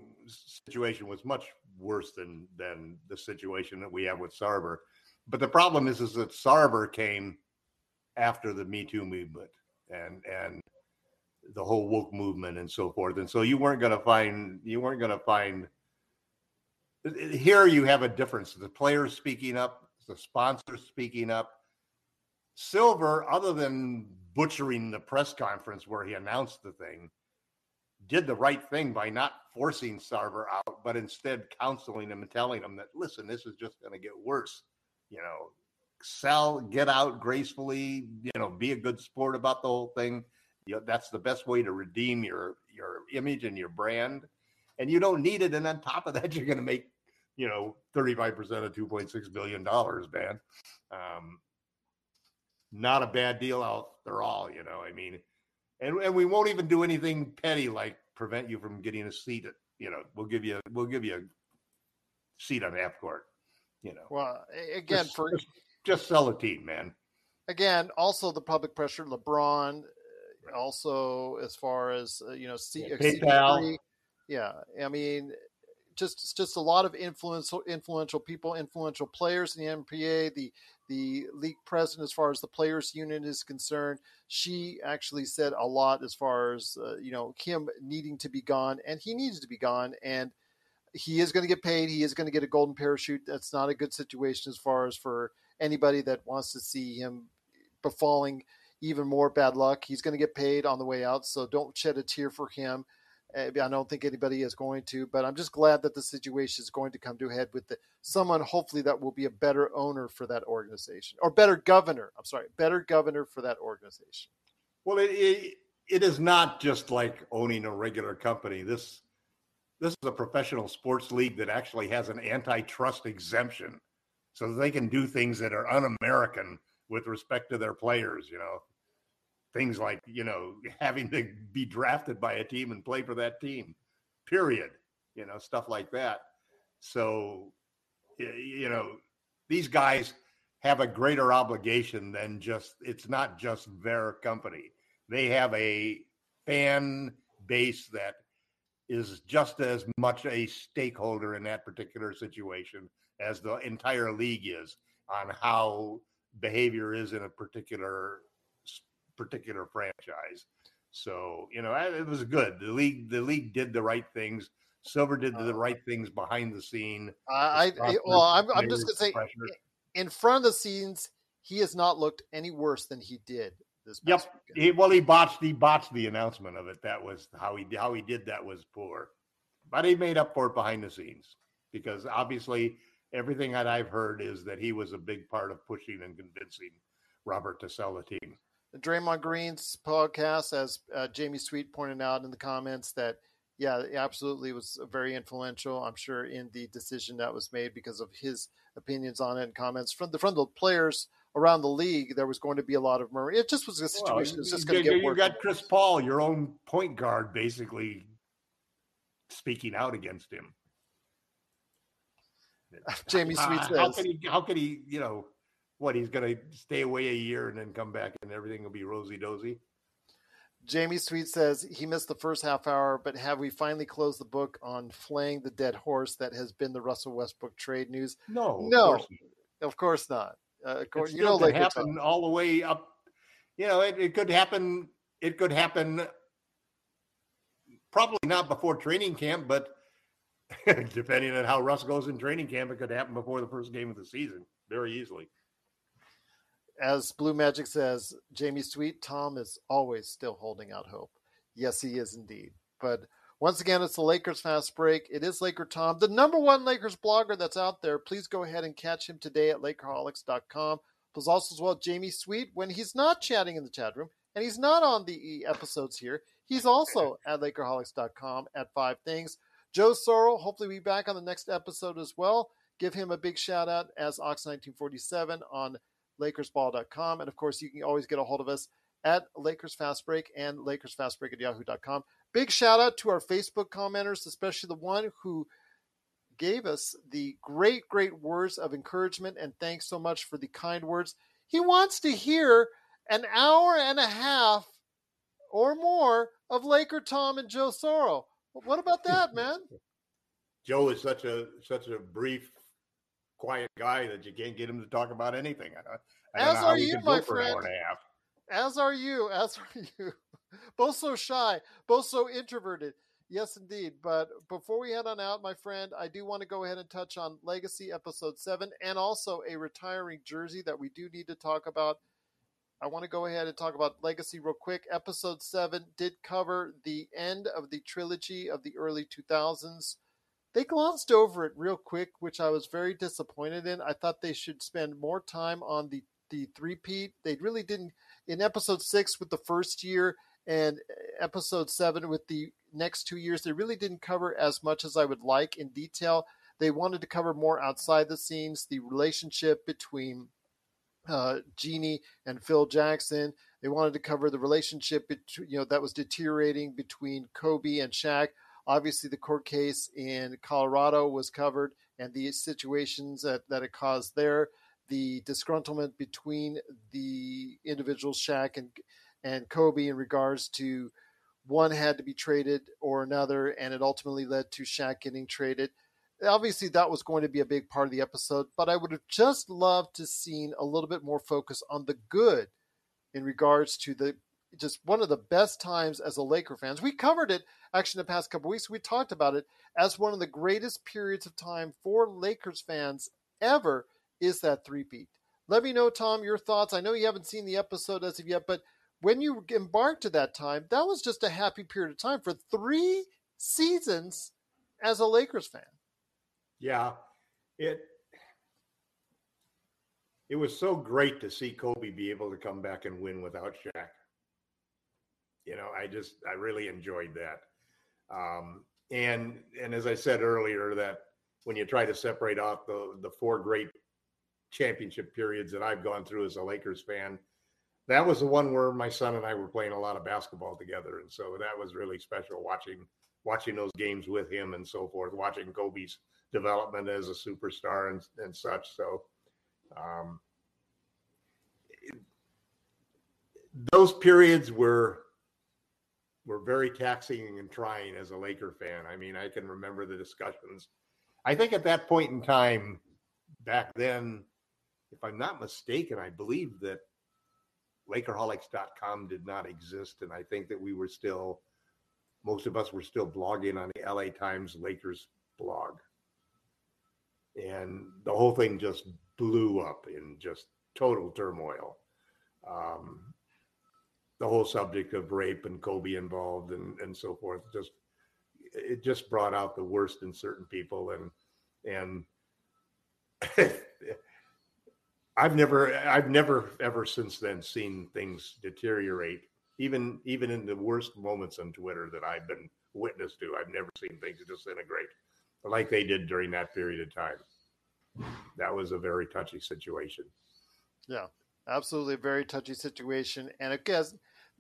situation was much worse than than the situation that we have with Sarver. But the problem is, is that Sarver came after the Me Too movement and and the whole woke movement and so forth. And so you weren't going to find you weren't going to find here you have a difference. The players speaking up, the sponsors speaking up. Silver, other than butchering the press conference where he announced the thing, did the right thing by not forcing Sarver out, but instead counseling him and telling him that, listen, this is just going to get worse. You know, sell, get out gracefully, you know, be a good sport about the whole thing. You know, that's the best way to redeem your your image and your brand. And you don't need it. And on top of that, you're going to make, you know, 35% of $2.6 billion, man. Um, not a bad deal after all, you know. I mean, and and we won't even do anything petty like prevent you from getting a seat. At, you know, we'll give you we'll give you a seat on half court. You know, well, again, just, for just, just sell a team, man. Again, also the public pressure. LeBron, uh, also as far as uh, you know, C- yeah, PayPal. Yeah, I mean, just just a lot of influential influential people, influential players in the NBA. The the league president, as far as the players' union is concerned, she actually said a lot as far as uh, you know him needing to be gone, and he needs to be gone, and he is going to get paid. He is going to get a golden parachute. That's not a good situation as far as for anybody that wants to see him befalling even more bad luck. He's going to get paid on the way out, so don't shed a tear for him. Eh, I don't think anybody is going to, but I'm just glad that the situation is going to come to a head with the, someone, hopefully, that will be a better owner for that organization or better governor. I'm sorry, better governor for that organization. Well, it, it, it is not just like owning a regular company. This this is a professional sports league that actually has an antitrust exemption, so they can do things that are un-American with respect to their players. You know, things like you know having to be drafted by a team and play for that team period you know stuff like that. So you know these guys have a greater obligation than just it's not just their company. They have a fan base that is just as much a stakeholder in that particular situation as the entire league is on how behavior is in a particular particular franchise. So you know it was good. The league the league did the right things. Silver did the uh, right things behind the scene. I, I well, I'm, I'm just gonna say, pressure. in front of the scenes, he has not looked any worse than he did this. yep. He, well, he botched he botched the announcement of it. That was how he how he did that was poor, but he made up for it behind the scenes because obviously everything that I've heard is that he was a big part of pushing and convincing Robert to sell the team. Draymond Green's podcast, as uh, Jamie Sweet pointed out in the comments, that yeah, absolutely was very influential. I'm sure in the decision that was made because of his opinions on it and comments from the from the players around the league. There was going to be a lot of murmur. It just was a situation. Well, it was just going to get You got Chris Paul, your own point guard, basically speaking out against him. Jamie Sweet says, "How can he? How can he? You know." What he's going to stay away a year and then come back and everything will be rosy dozy. Jamie Sweet says he missed the first half hour, but have we finally closed the book on flaying the dead horse that has been the Russell Westbrook trade news? No, no, of course, of course not. Uh, of course, you know, like happen all the way up. You know, it, it could happen. It could happen. Probably not before training camp, but depending on how Russ goes in training camp, it could happen before the first game of the season very easily as Blue Magic says, Jamie Sweet, Tom is always still holding out hope. Yes, he is indeed. But once again, it's the Lakers Fast Break. It is Laker Tom, the number one Lakers blogger that's out there. Please go ahead and catch him today at Lakerholics.com. Plus, also as well, Jamie Sweet, when he's not chatting in the chat room and he's not on the episodes here, he's also at Lakerholics.com at Five Things. Joe Sorrell, hopefully, be back on the next episode as well. Give him a big shout out as Ox1947 on LakersBall.com. And of course, you can always get a hold of us at Lakers Fast Break and LakersFastBreak at Yahoo.com. Big shout out to our Facebook commenters, especially the one who gave us the great, great words of encouragement and thanks so much for the kind words. He wants to hear an hour and a half or more of Laker Tom and Joe Sorrell. What about that, man? Joe is such a such a brief quiet guy that you can't get him to talk about anything. Uh, I, I As are you, my friend. As are you. As are you. both so shy, both so introverted. Yes, indeed. But before we head on out, my friend, I do want to go ahead and touch on Legacy Episode 7 and also a retiring jersey that we do need to talk about. I want to go ahead and talk about Legacy real quick. Episode 7 did cover the end of the trilogy of the early 2000s. They glossed over it real quick, which I was very disappointed in. I thought they should spend more time on the the three-peat. They really didn't in episode 6 with the first year and episode 7 with the next 2 years. They really didn't cover as much as I would like in detail. They wanted to cover more outside the scenes, the relationship between uh, Jeanie and Phil Jackson. They wanted to cover the relationship between, you know, that was deteriorating between Kobe and Shaq. Obviously, the court case in Colorado was covered and the situations that, that it caused there, the disgruntlement between the individuals, Shaq and, and Kobe, in regards to one had to be traded or another, and it ultimately led to Shaq getting traded. Obviously that was going to be a big part of the episode, but I would have just loved to seen a little bit more focus on the good in regards to the just one of the best times as a Laker fans. We covered it actually in the past couple weeks. We talked about it as one of the greatest periods of time for Lakers fans ever is that three-peat. Let me know, Tom, your thoughts. I know you haven't seen the episode as of yet, but when you embarked to that time, that was just a happy period of time for three seasons as a Lakers fan. Yeah, it it was so great to see Kobe be able to come back and win without Shaq. You know, I just I really enjoyed that. Um, and and as I said earlier, that when you try to separate off the the four great championship periods that I've gone through as a Lakers fan, that was the one where my son and I were playing a lot of basketball together, and so that was really special watching watching those games with him and so forth, watching Kobe's development as a superstar and, and such. So, um, those periods were were very taxing and trying as a Laker fan. I mean, I can remember the discussions. I think at that point in time, back then, if I'm not mistaken, I believe that Lakerholics.com did not exist, and I think that we were still most of us were still blogging on the LA Times Lakers blog and the whole thing just blew up in just total turmoil. Um, the whole subject of rape and Kobe involved and, and so forth just it just brought out the worst in certain people and and I've never I've never ever since then seen things deteriorate even even in the worst moments on Twitter that I've been witness to I've never seen things disintegrate like they did during that period of time. That was a very touchy situation. Yeah, absolutely a very touchy situation. And I guess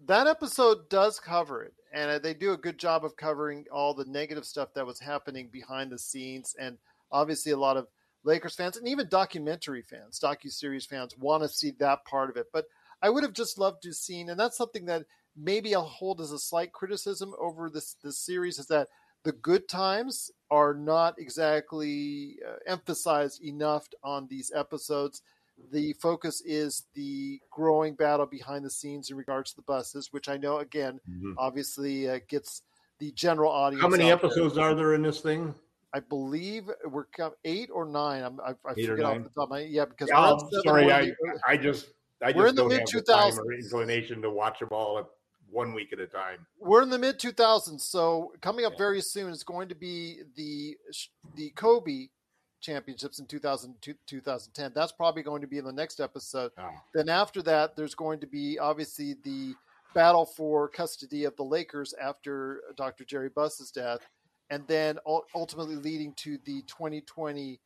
that episode does cover it. And they do a good job of covering all the negative stuff that was happening behind the scenes. And obviously, a lot of Lakers fans and even documentary fans, docu-series fans want to see that part of it. But I would have just loved to have seen, and that's something that maybe I'll hold as a slight criticism over this this series is that the good times are not exactly uh, emphasized enough on these episodes. The focus is the growing battle behind the scenes in regards to the Busses, which I know, again, mm-hmm. obviously uh, gets the general audience. How many episodes there. are there in this thing? I believe we're eight or nine. I'm, I, I forget off the top of my yeah because yeah, sorry, I, I just I we're in the mid two thousands inclination to watch them all at one week at a time. We're in the mid 2000s, so coming up very soon is going to be the the Kobe championships in 2000, 2010. That's probably going to be in the next episode. Oh. Then after that, there's going to be obviously the battle for custody of the Lakers after Dr. Jerry Buss's death, and then ultimately leading to the 2020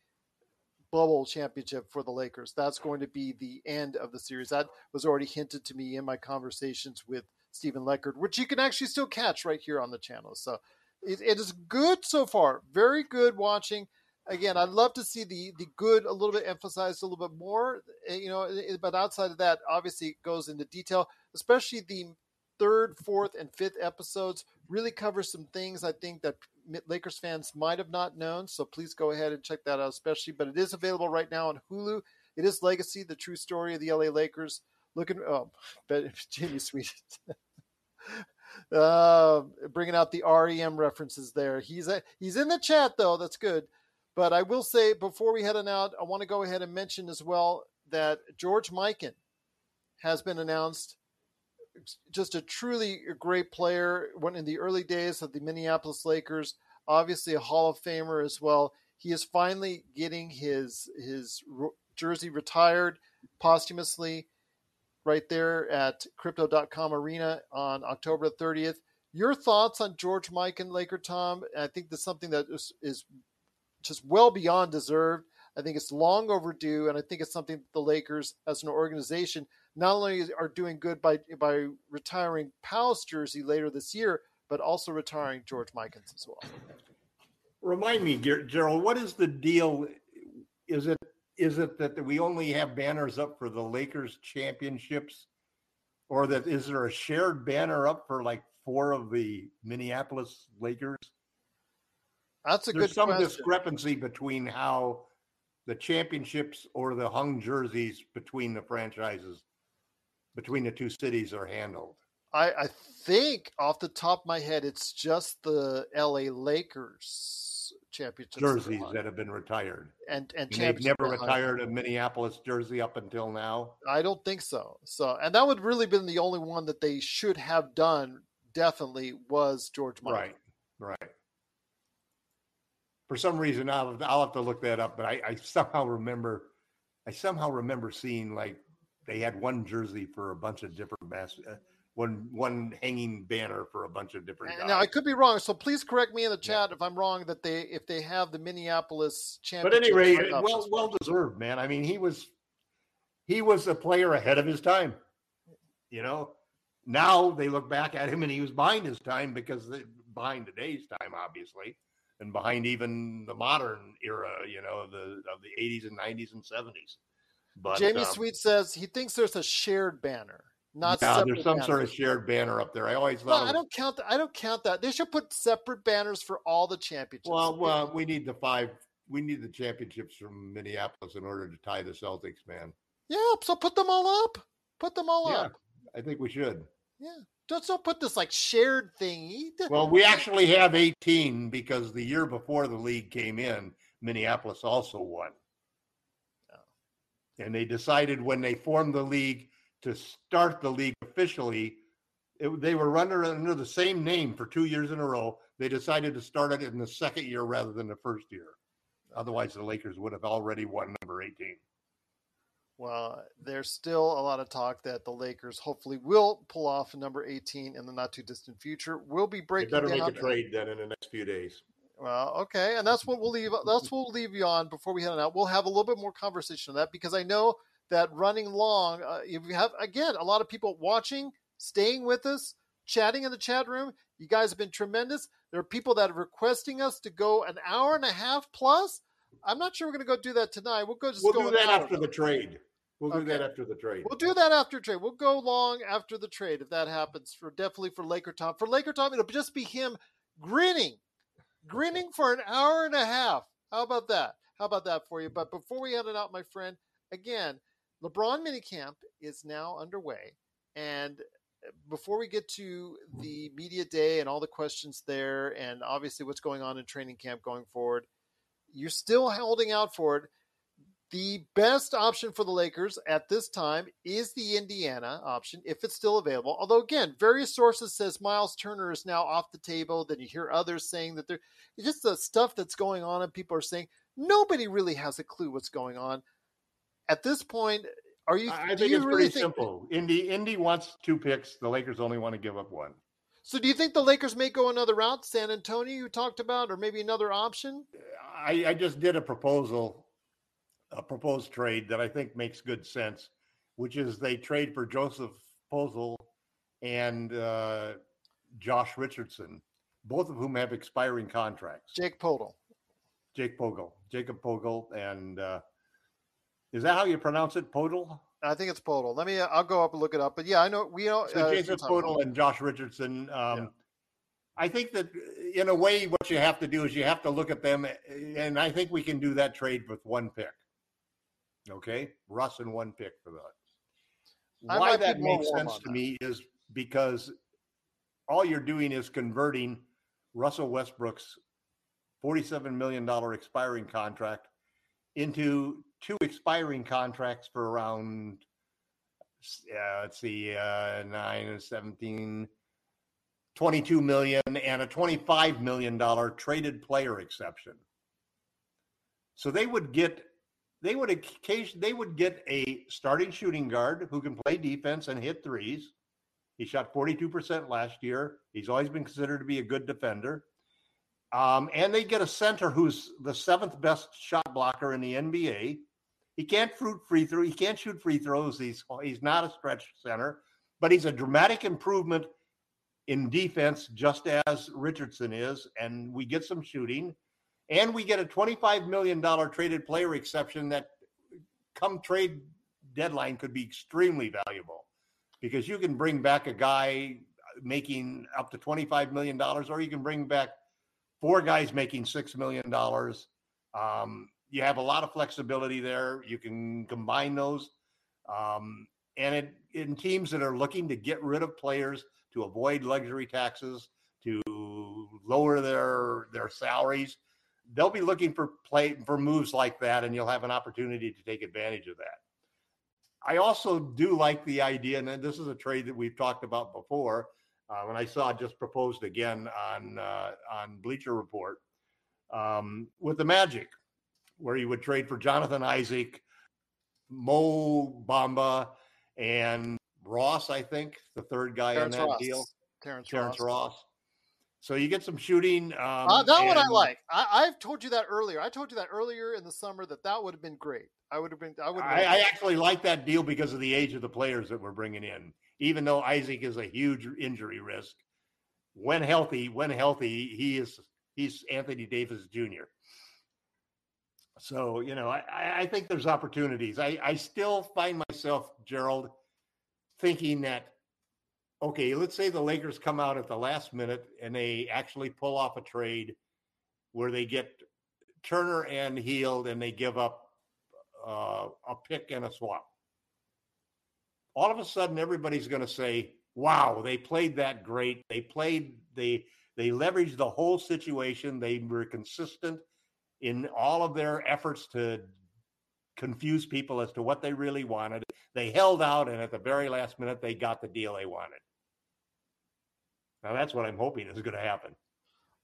bubble championship for the Lakers. That's going to be the end of the series. That was already hinted to me in my conversations with Stephen Leckard, which you can actually still catch right here on the channel. So it, it is good so far. Very good watching. Again, I'd love to see the the good a little bit emphasized a little bit more, eh, you know. Eh, but outside of that, obviously, it goes into detail, especially the third, fourth, and fifth episodes really cover some things I think that Lakers fans might have not known. So please go ahead and check that out, especially. But it is available right now on Hulu. It is Legacy, the true story of the LA Lakers looking oh Jimmy Sweet uh, bringing out the REM references there. He's a, he's in the chat though. That's good. But I will say before we head on out, I want to go ahead and mention as well that George Mikan has been announced. Just a truly great player. One in the early days of the Minneapolis Lakers, obviously a Hall of Famer as well. He is finally getting his his jersey retired posthumously right there at crypto.com arena on October 30th. Your thoughts on George Mikan Laker Tom? I think that's something that is, is just well beyond deserved. I think it's long overdue, and I think it's something that the Lakers, as an organization, not only are doing good by by retiring Pau's jersey later this year, but also retiring George Mikan's as well. Remind me, Gerald, what is the deal? Is it is it that we only have banners up for the Lakers championships, or that is there a shared banner up for like four of the Minneapolis Lakers? That's a good question. There's good some question. discrepancy between how the championships or the hung jerseys between the franchises, between the two cities, are handled. I, I think off the top of my head, it's just the LA Lakers championship jerseys that have been retired, and and, and they've never retired a Minneapolis jersey up until now. I don't think so. So, and that would really been the only one that they should have done. Definitely was George Mikan. Right, right. For some reason, I'll, I'll have to look that up, but I, I somehow remember, I somehow remember seeing like they had one jersey for a bunch of different bas- uh, one one hanging banner for a bunch of different guys. Now I could be wrong, so please correct me in the chat yeah. if I'm wrong. That they if they have the Minneapolis championship. But anyway, well well deserved, man. I mean, he was he was a player ahead of his time. You know, now they look back at him and he was behind his time because they, behind today's time, obviously, and behind even the modern era. You know, of the of the 80s and 90s and 70s. But Jamie um, Sweet says he thinks there's a shared banner. Not yeah, there's some banners. sort of shared banner up there. I always thought. No, I don't count. That. I don't count that. They should put separate banners for all the championships. Well, well, we need the five. We need the championships from Minneapolis in order to tie the Celtics, man. Yeah, so put them all up. Put them all yeah, up. I think we should. Yeah, don't don't put this like shared thing. Well, we actually have 18 because the year before the league came in, Minneapolis also won. Oh. And they decided when they formed the league to start the league officially. It, they were under under the same name for two years in a row. They decided to start it in the second year rather than the first year. Otherwise, the Lakers would have already won number 18. Well, there's still a lot of talk that the Lakers hopefully will pull off number 18 in the not too distant future. We'll be breaking. They better down make a trade then in the next few days. Well, okay, and that's what we'll leave. That's what we'll leave you on before we head on out. We'll have a little bit more conversation on that because I know that running long, uh, if you have again a lot of people watching, staying with us, chatting in the chat room. You guys have been tremendous. There are people that are requesting us to go an hour and a half plus. I'm not sure we're going to go do that tonight. We'll go just we'll go do that after the trade. We'll okay. do that after the trade. We'll do that after trade. We'll go long after the trade if that happens. For definitely for Laker Tom. For Laker Tom, it'll just be him grinning, grinning for an hour and a half. How about that? How about that for you? But before we head it out, my friend, again, LeBron minicamp is now underway. And uh, before we get to the media day and all the questions there, and obviously what's going on in training camp going forward, you're still holding out for it. The best option for the Lakers at this time is the Indiana option, if it's still available. Although, again, various sources says Miles Turner is now off the table. Then you hear others saying that they're just the stuff that's going on, and people are saying nobody really has a clue what's going on at this point, are you? I think it's really pretty think, simple. Indy Indy wants two picks. The Lakers only want to give up one. So, do you think the Lakers may go another route? San Antonio, you talked about, or maybe another option? I, I just did a proposal, a proposed trade that I think makes good sense, which is they trade for Joseph Pozol and uh, Josh Richardson, both of whom have expiring contracts. Jake Podol. Jake Pogel, Jacob Pogel, and uh, is that how you pronounce it? Podol? I think it's Podol. Let me. I'll go up and look it up. But yeah, I know we know. So uh, Jason Podol and Josh Richardson. Um, yeah. I think that in a way, what you have to do is you have to look at them, and I think we can do that trade with one pick. Okay, Russ and one pick for that. Why that makes sense to that. me is because all you're doing is converting Russell Westbrook's $47 million expiring contract into two expiring contracts for around uh, let's see, uh, 9 and 17, 22 million, and a $25 million traded player exception. So they would get they would occasion they would get a starting shooting guard who can play defense and hit threes. He shot 42% last year. He's always been considered to be a good defender. Um, and they get a center who's the seventh best shot blocker in the NBA. He can't shoot free throw. He can't shoot free throws. He's he's not a stretch center, but he's a dramatic improvement in defense, just as Richardson is. And we get some shooting, and we get a twenty-five million dollar traded player exception that, come trade deadline, could be extremely valuable because you can bring back a guy making up to twenty-five million dollars, or you can bring back four guys making six million dollars. Um, you have a lot of flexibility there. You can combine those, um, and it, in teams that are looking to get rid of players to avoid luxury taxes, to lower their their salaries, they'll be looking for play for moves like that, and you'll have an opportunity to take advantage of that. I also do like the idea, and this is a trade that we've talked about before uh, when I saw it just proposed again on uh, on Bleacher Report um, with the Magic, where you would trade for Jonathan Isaac, Mo Bamba, and Ross. I think the third guy Terrence on that Ross. deal, Terrence, Terrence Ross. Ross. So you get some shooting. Um, Uh, that one I like. I, I've told you that earlier. I told you that earlier in the summer that that would have been great. I would have been. I would. I, I actually like that deal because of the age of the players that we're bringing in. Even though Isaac is a huge injury risk, when healthy, when healthy, he is he's Anthony Davis Jr. So you know, I, I I think there's opportunities. I I still find myself, Gerald, thinking that okay, let's say the Lakers come out at the last minute and they actually pull off a trade where they get Turner and Hield and they give up uh, a pick and a swap. All of a sudden, everybody's going to say, "Wow, they played that great. They played they they leveraged the whole situation. They were consistent in all of their efforts to confuse people as to what they really wanted. They held out, and at the very last minute, they got the deal they wanted." Now, that's what I'm hoping is going to happen.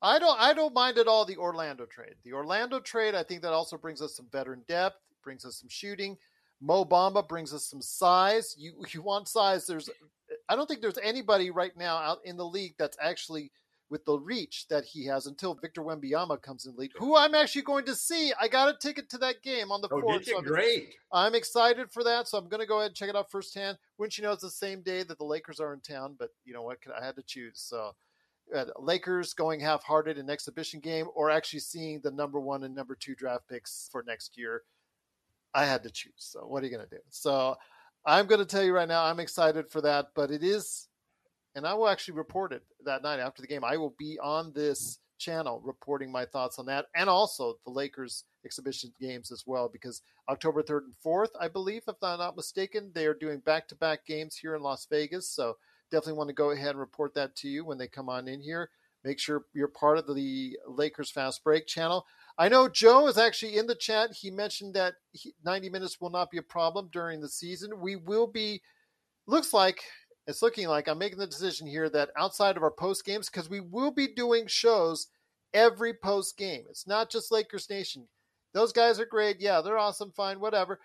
I don't. I don't mind at all the Orlando trade. The Orlando trade. I think that also brings us some veteran depth. Brings us some shooting. Mo Bamba brings us some size. You you want size? There's. I don't think there's anybody right now out in the league that's actually with the reach that he has until Victor Wembanyama comes in the league, who I'm actually going to see. I got a ticket to that game on the Oh, fourth. so I'm- Great. I'm excited for that, so I'm going to go ahead and check it out firsthand. Wouldn't you know, it's the same day that the Lakers are in town, but you know what? I had to choose. So, uh, Lakers going half-hearted in exhibition game, or actually seeing the number one and number two draft picks for next year. I had to choose. So, what are you going to do? So, I'm going to tell you right now, I'm excited for that, but it is, and I will actually report it that night after the game. I will be on this channel reporting my thoughts on that and also the Lakers exhibition games as well because October 3rd and 4th, I believe, if I'm not mistaken, they are doing back to back games here in Las Vegas. So definitely want to go ahead and report that to you when they come on in here. Make sure you're part of the Lakers Fast Break channel. I know Joe is actually in the chat. He mentioned that 90 minutes will not be a problem during the season. We will be, looks like, it's looking like I'm making the decision here that outside of our post games, because we will be doing shows every post game. It's not just Lakers Nation. Those guys are great. Yeah, they're awesome, fine, whatever.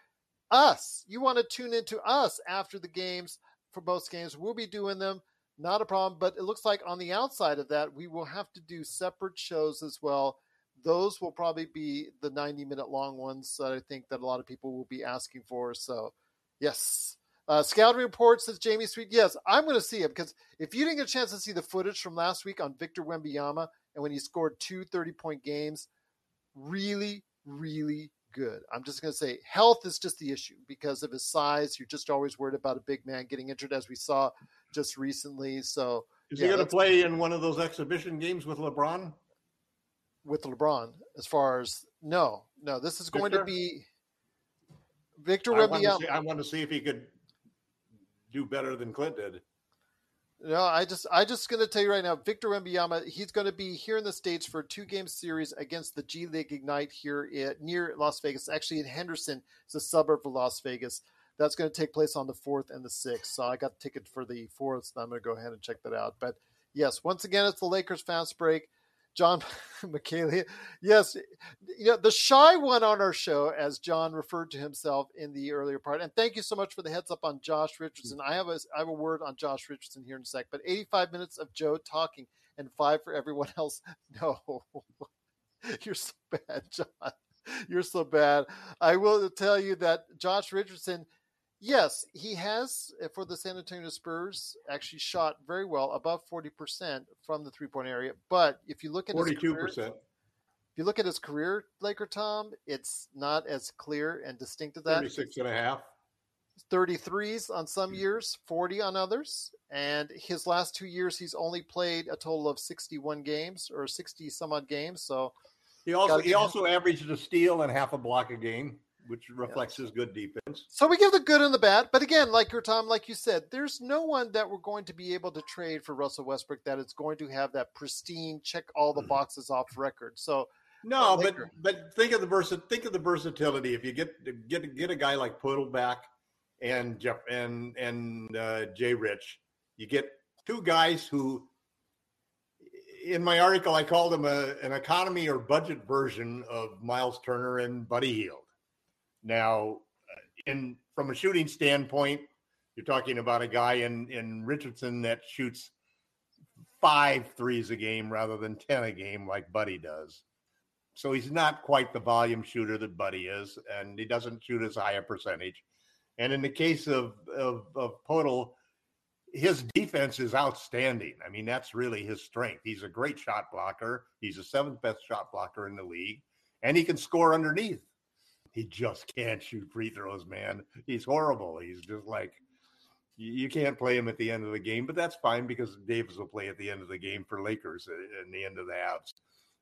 Us, you want to tune into us after the games for both games. We'll be doing them, not a problem. But it looks like on the outside of that, we will have to do separate shows as well. Those will probably be the 90 minute long ones that I think that a lot of people will be asking for. So, yes. Uh, scouting report says Jamie Sweet. Yes, I'm going to see him because if you didn't get a chance to see the footage from last week on Victor Wembanyama and when he scored two 30 point games, really, really good. I'm just going to say health is just the issue because of his size. You're just always worried about a big man getting injured, as we saw just recently. So, Is Yeah, he going to play in one of those exhibition games with LeBron? with LeBron, as far as no, no, this is going to be Victor I Wembanyama. I want to see if he could do better than Clint did. No, I just I just gonna tell you right now, Victor Wembanyama, he's gonna be here in the states for a two game series against the G League Ignite here at, near Las Vegas, actually in Henderson, it's a suburb of Las Vegas. That's to take place on the fourth and the sixth. So I got the ticket for the fourth. So I'm to go ahead and check that out. But yes, once again, it's the Lakers fast break. John Michaelia. Yes, you know, the shy one on our show, as John referred to himself in the earlier part. And thank you so much for the heads up on Josh Richardson. Mm. I have a I have a word on Josh Richardson here in a sec. But 85 minutes of Joe talking and five for everyone else. No, you're so bad, John. You're so bad. I will tell you that Josh Richardson Yes, he has uh, for the San Antonio Spurs actually shot very well, above forty percent from the three point area. But if you look at forty-two percent, if you look at his career, Laker Tom, it's not as clear and distinct as that. 36 and a half. 33s on some years, 40 on others. And his last two years, he's only played a total of 61 games or 60 some odd games. So he also he also averaged a steal and half a block a game which reflects his good defense. So we give the good and the bad, but again, like your Tom, like you said, there's no one that we're going to be able to trade for Russell Westbrook that is going to have that pristine check all the mm-hmm. boxes off record. So no, but but think of the versa think of the versatility. If you get get get a guy like Poeltl back and Jeff and and uh, Jay Rich, you get two guys who. In my article, I called them a, an economy or budget version of Miles Turner and Buddy Hield now, uh, in from a shooting standpoint, you're talking about a guy in in Richardson that shoots five threes a game rather than ten a game like Buddy does. So he's not quite the volume shooter that Buddy is, and he doesn't shoot as high a percentage. And in the case of of, of his defense is outstanding. I mean, that's really his strength. He's a great shot blocker. He's the seventh best shot blocker in the league, and he can score underneath he just can't shoot free throws, man. He's horrible. He's just like you can't play him at the end of the game, but that's fine because Davis will play at the end of the game for Lakers uh, in the end of the halves.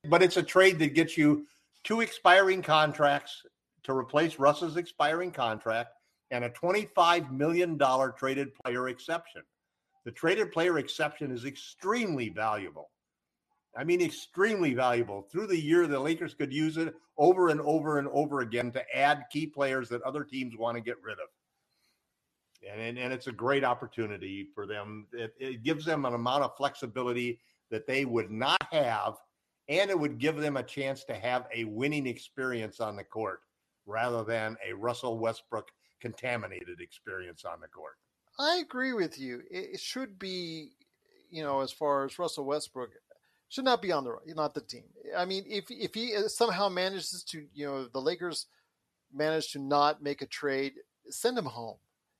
But it's a trade that gets you two expiring contracts to replace Russ's expiring contract and a $25 million traded player exception. The traded player exception is extremely valuable. I mean, extremely valuable. Through the year, the Lakers could use it over and over and over again to add key players that other teams want to get rid of. And, and, and it's a great opportunity for them. It, it gives them an amount of flexibility that they would not have, and it would give them a chance to have a winning experience on the court rather than a Russell Westbrook contaminated experience on the court. I agree with you. It should be, you know, as far as Russell Westbrook, should not be on the not the team. I mean, if if he uh, somehow manages to, you know, the Lakers manage to not make a trade, send him home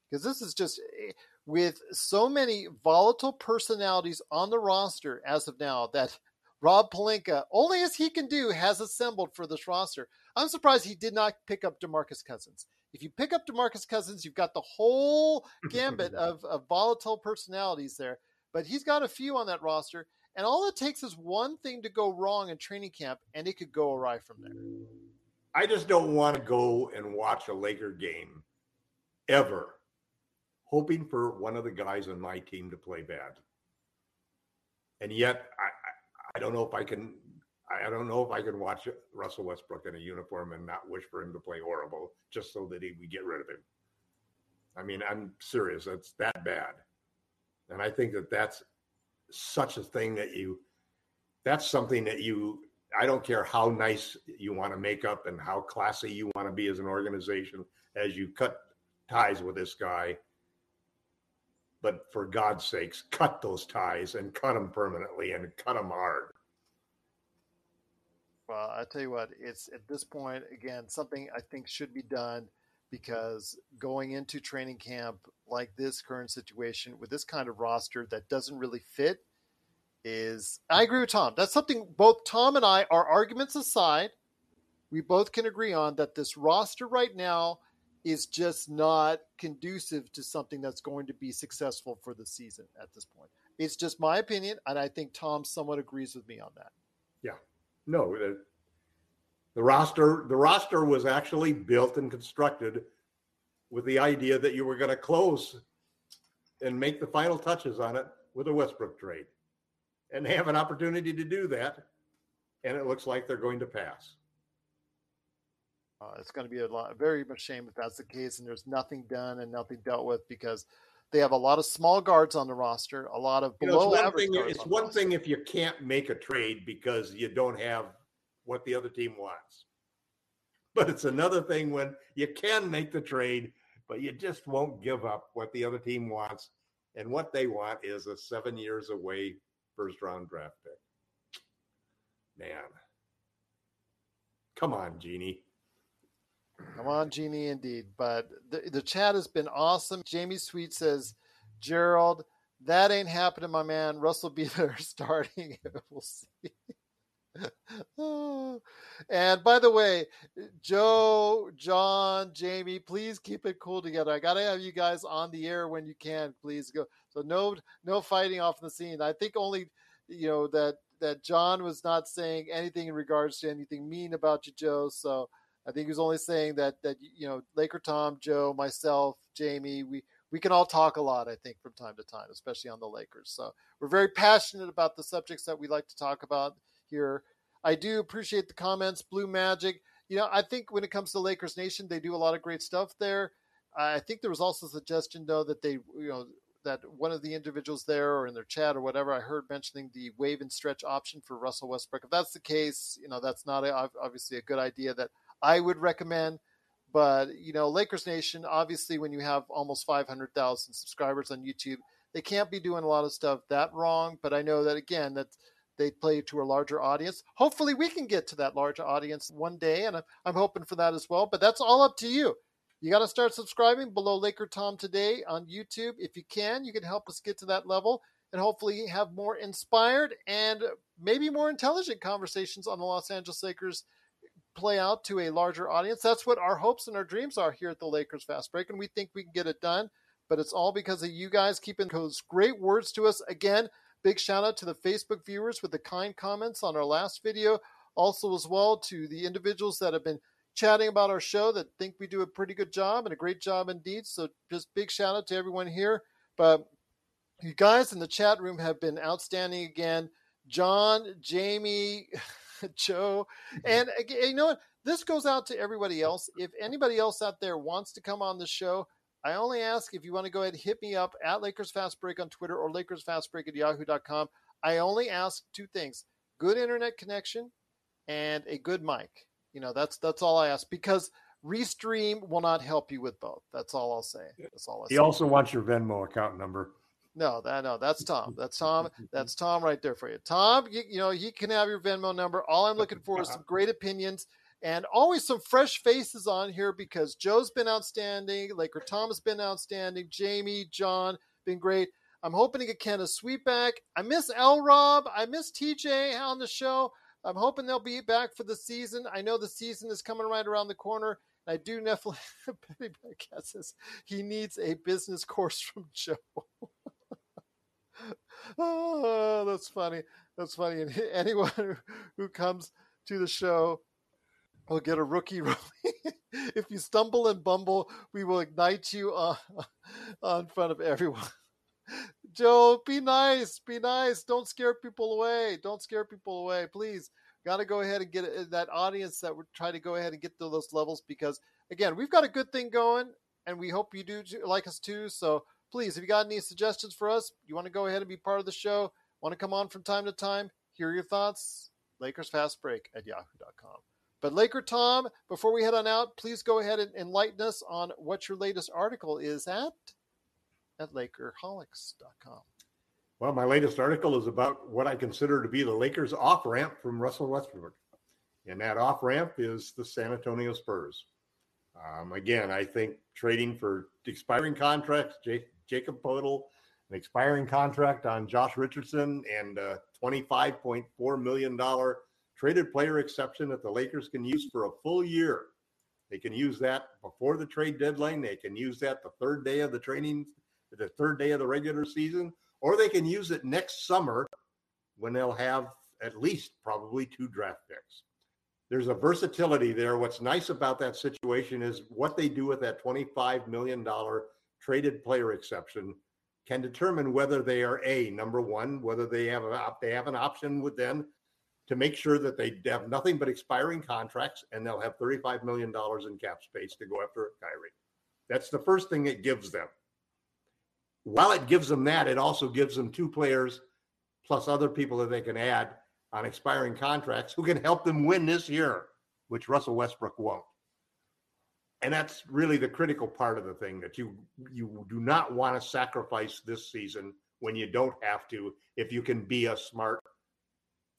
because this is just eh, with so many volatile personalities on the roster as of now that Rob Pelinka, only as he can do, has assembled for this roster. I'm surprised he did not pick up DeMarcus Cousins. If you pick up DeMarcus Cousins, you've got the whole gambit of, of volatile personalities there. But he's got a few on that roster. And all it takes is one thing to go wrong in training camp, and it could go awry from there. I just don't want to go and watch a Laker game ever, hoping for one of the guys on my team to play bad. And yet, I, I, don't know if I can. I don't know if I can watch Russell Westbrook in a uniform and not wish for him to play horrible just so that he, we get rid of him. I mean, I'm serious. That's that bad. And I think that that's such a thing that you that's something that you I don't care how nice you want to make up and how classy you want to be as an organization as you cut ties with this guy. But for God's sakes, cut those ties and cut them permanently and cut them hard. Well, I tell you what, it's at this point again something I think should be done because going into training camp like this current situation with this kind of roster that doesn't really fit is I agree with Tom. That's something both Tom and I, our arguments aside, we both can agree on that this roster right now is just not conducive to something that's going to be successful for the season at this point. It's just my opinion, and I think Tom somewhat agrees with me on that. Yeah, no, the, roster the roster was actually built and constructed with the idea that you were going to close and make the final touches on it with a Westbrook trade and have an opportunity to do that. And it looks like they're going to pass. Uh, it's going to be a lot, very much shame if that's the case and there's nothing done and nothing dealt with because they have a lot of small guards on the roster, a lot of You know, it's one average thing. It's on one roster. thing if you can't make a trade because you don't have what the other team wants, but it's another thing when you can make the trade, but you just won't give up what the other team wants, and what they want is a seven years away first round draft pick. Man, come on, Jeanie. Come on, Jeanie, indeed. But the, the chat has been awesome. Jamie Sweet says, Gerald, that ain't happening, my man. Russell be there starting. we'll see. And by the way, Joe, John, Jamie, please keep it cool together. I gotta have you guys on the air when you can. Please go. So no, no fighting off the scene. I think only, you know, that that John was not saying anything in regards to anything mean about you, Joe. So I think he was only saying that that you know Laker Tom, Joe, myself, Jamie, we we can all talk a lot. I think from time to time, especially on the Lakers. So we're very passionate about the subjects that we like to talk about here. I do appreciate the comments, Blue Magic. You know, I think when it comes to Lakers Nation, they do a lot of great stuff there. I think there was also a suggestion though that they, you know, that one of the individuals there or in their chat or whatever, I heard mentioning the waive and stretch option for Russell Westbrook. If that's the case, you know, that's not a, obviously a good idea that I would recommend. But you know, Lakers Nation, obviously, when you have almost 500,000 subscribers on YouTube, they can't be doing a lot of stuff that wrong. But I know that again, that they play to a larger audience. Hopefully, we can get to that larger audience one day, and I'm, hoping for that as well. But that's all up to you. You got to start subscribing below Laker Tom today on YouTube. If you can, you can help us get to that level and hopefully have more inspired and maybe more intelligent conversations on the Los Angeles Lakers play out to a larger audience. That's what our hopes and our dreams are here at the Lakers Fast Break, and we think we can get it done. But it's all because of you guys keeping those great words to us. Again, big shout out to the Facebook viewers with the kind comments on our last video. Also, as well, to the individuals that have been chatting about our show that think we do a pretty good job and a great job indeed. So, just big shout out to everyone here. But you guys in the chat room have been outstanding again. John, Jamie, Joe, mm-hmm. and you know what? This goes out to everybody else. If anybody else out there wants to come on the show, I only ask if you want to go ahead and hit me up at Lakers Fast Break on Twitter or Lakers Fast Break at yahoo.com. I only ask two things good internet connection and a good mic. You know, that's that's all I ask because Restream will not help you with both. That's all I'll say. That's all I He also wants your Venmo account number. No, that no, that's Tom. That's Tom. That's Tom right there for you. Tom, you, you know, he can have your Venmo number. All I'm looking for is some great opinions and always some fresh faces on here because Joe's been outstanding, Laker Tom has been outstanding, Jamie, John, been great. I'm hoping to get Kenneth Sweet back. I miss L Rob. I miss TJ on the show. I'm hoping they'll be back for the season. I know the season is coming right around the corner. And I do definitely. Bearcat says he needs a business course from Joe. oh, that's funny. That's funny. And anyone who comes to the show will get a rookie if you stumble and bumble, we will ignite you on, on front of everyone. Joe, be nice. Be nice. Don't scare people away. Don't scare people away, please. Got to go ahead and get uh, that audience that would try to go ahead and get to those levels because, again, we've got a good thing going and we hope you do like us too. So please, if you got any suggestions for us, you want to go ahead and be part of the show, want to come on from time to time, hear your thoughts, Lakers Fast Break at yahoo.com. But Laker Tom, before we head on out, please go ahead and enlighten us on what your latest article is at at Lakerholics.com. Well, my latest article is about what I consider to be the Lakers off ramp from Russell Westbrook. And that off ramp is the San Antonio Spurs. Um, again, I think trading for expiring contracts, J- Jakob Poeltl, an expiring contract on Josh Richardson, and a $25.4 million traded player exception that the Lakers can use for a full year. They can use that before the trade deadline. They can use that the third day of the training, the third day of the regular season, or they can use it next summer when they'll have at least probably two draft picks. There's a versatility there. What's nice about that situation is what they do with that $25 million traded player exception can determine whether they are a number one, whether they have a, they have an option with them to make sure that they have nothing but expiring contracts and they'll have $35 million in cap space to go after Kyrie. That's the first thing it gives them. While it gives them that, it also gives them two players plus other people that they can add on expiring contracts who can help them win this year, which Russell Westbrook won't. And that's really the critical part of the thing that you you do not want to sacrifice this season when you don't have to if you can be a smart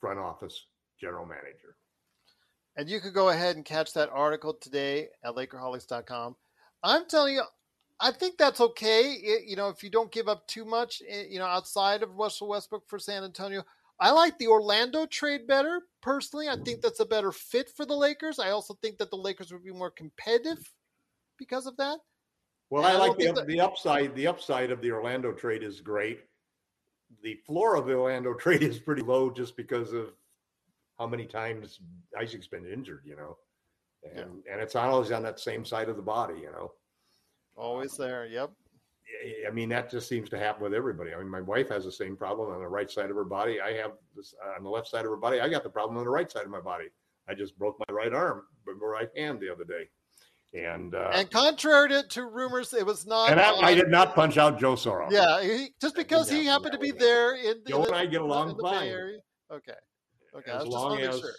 front office general manager. And you could go ahead and catch that article today at Lakerholics.com. I'm telling you, I think that's okay. It, you know, if you don't give up too much, eh, you know, outside of Russell Westbrook for San Antonio. I like the Orlando trade better personally. I think that's a better fit for the Lakers. I also think that the Lakers would be more competitive because of that. Well, and I, I like the, the upside. The upside of the Orlando trade is great. The floor of the Orlando trade is pretty low just because of how many times Isaac's been injured, you know, and yeah. and it's always on that same side of the body, you know. Always there. Yep. I mean, that just seems to happen with everybody. I mean, my wife has the same problem on the right side of her body. I have this uh, on the left side of her body. I got the problem on the right side of my body. I just broke my right arm, but my right hand the other day. And uh, and contrary to, to rumors, it was not. And I, I, did not punch out Joe Soros. Yeah, he, just because he happened to be there in. The. Joe in and I get along fine. Okay. Okay. As long as sure.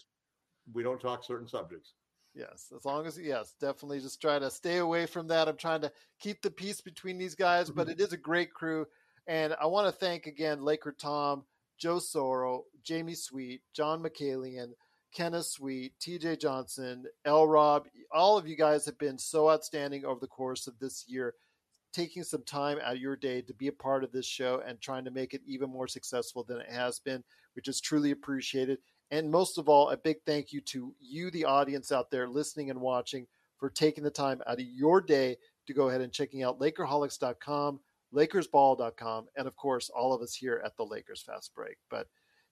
we don't talk certain subjects. Yes, as long as yes, definitely just try to stay away from that. I'm trying to keep the peace between these guys, but mm-hmm. it is a great crew, and I want to thank again Laker Tom, Joe Soro, Jamie Sweet, John McCalion, Kenneth Sweet, TJ Johnson, L Rob. All of you guys have been so outstanding over the course of this year, taking some time out of your day to be a part of this show and trying to make it even more successful than it has been, which is truly appreciated. And most of all, a big thank you to you, the audience out there listening and watching, for taking the time out of your day to go ahead and checking out Lakerholics.com, LakersBall.com, and of course, all of us here at the Lakers Fast Break. But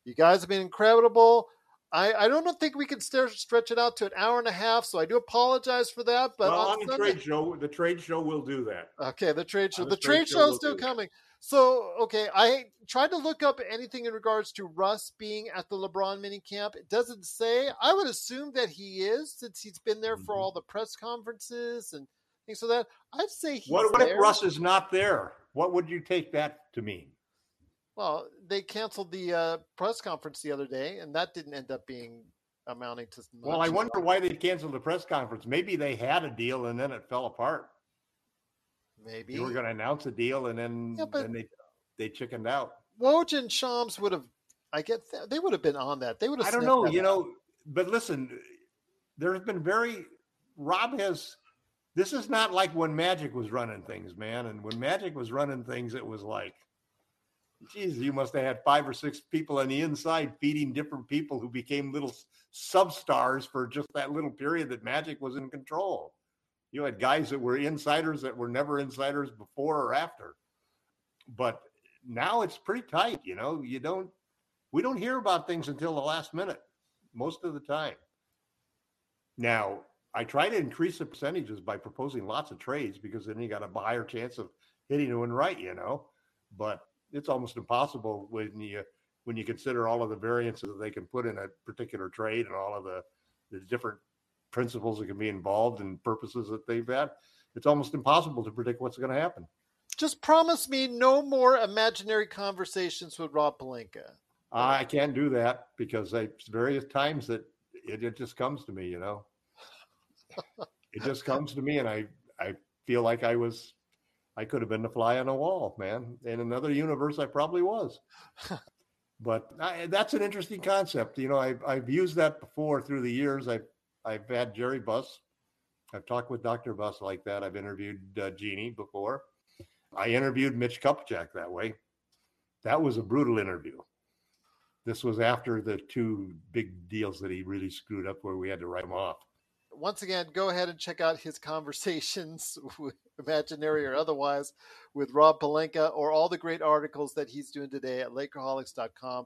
you guys have been incredible. I, I don't think we can stretch it out to an hour and a half, so I do apologize for that. But well, on, on the Sunday, trade show, the trade show will do that. Okay, the trade show. The, the, trade, trade show, is still coming. So, okay, I tried to look up anything in regards to Russ being at the LeBron mini camp. It doesn't say. I would assume that he is since he's been there for mm-hmm. all the press conferences and things like that. I'd say he's what, what if Russ is not there? What would you take that to mean? Well, they canceled the uh, press conference the other day, and that didn't end up being amounting to. Well, I wonder why they canceled the press conference. Maybe they had a deal and then it fell apart. Maybe you were going to announce a deal, and then yeah, then they they chickened out. Woj and Shams would have, I get, they would have been on that. They would have. I don't know, you out. know, but listen, there has been very. Rob has. This is not like when Magic was running things, man. And when Magic was running things, it was like, geez, you must have had five or six people on the inside feeding different people who became little sub stars for just that little period that Magic was in control. You had guys that were insiders that were never insiders before or after. But now it's pretty tight, you know. You don't we don't hear about things until the last minute most of the time. Now, I try to increase the percentages by proposing lots of trades because then you got a higher chance of hitting one right, you know. But it's almost impossible when you when you consider all of the variances that they can put in a particular trade and all of the the different principles that can be involved and purposes that they've had, it's almost impossible to predict what's going to happen. Just promise me no more imaginary conversations with Rob Pelinka. I can't do that because I various times that it, it just comes to me, you know. it just comes to me, and I I feel like I was I could have been the fly on the wall, man. In another universe, I probably was. but I, that's an interesting concept. You know, I've I've used that before through the years. I've I've had Jerry Buss. I've talked with Dr. Buss like that. I've interviewed uh, Jeanie before. I interviewed Mitch Kupchak that way. That was a brutal interview. This was after the two big deals that he really screwed up where we had to write him off. Once again, go ahead and check out his conversations, imaginary or otherwise, with Rob Pelinka or all the great articles that he's doing today at Lakerholics.com.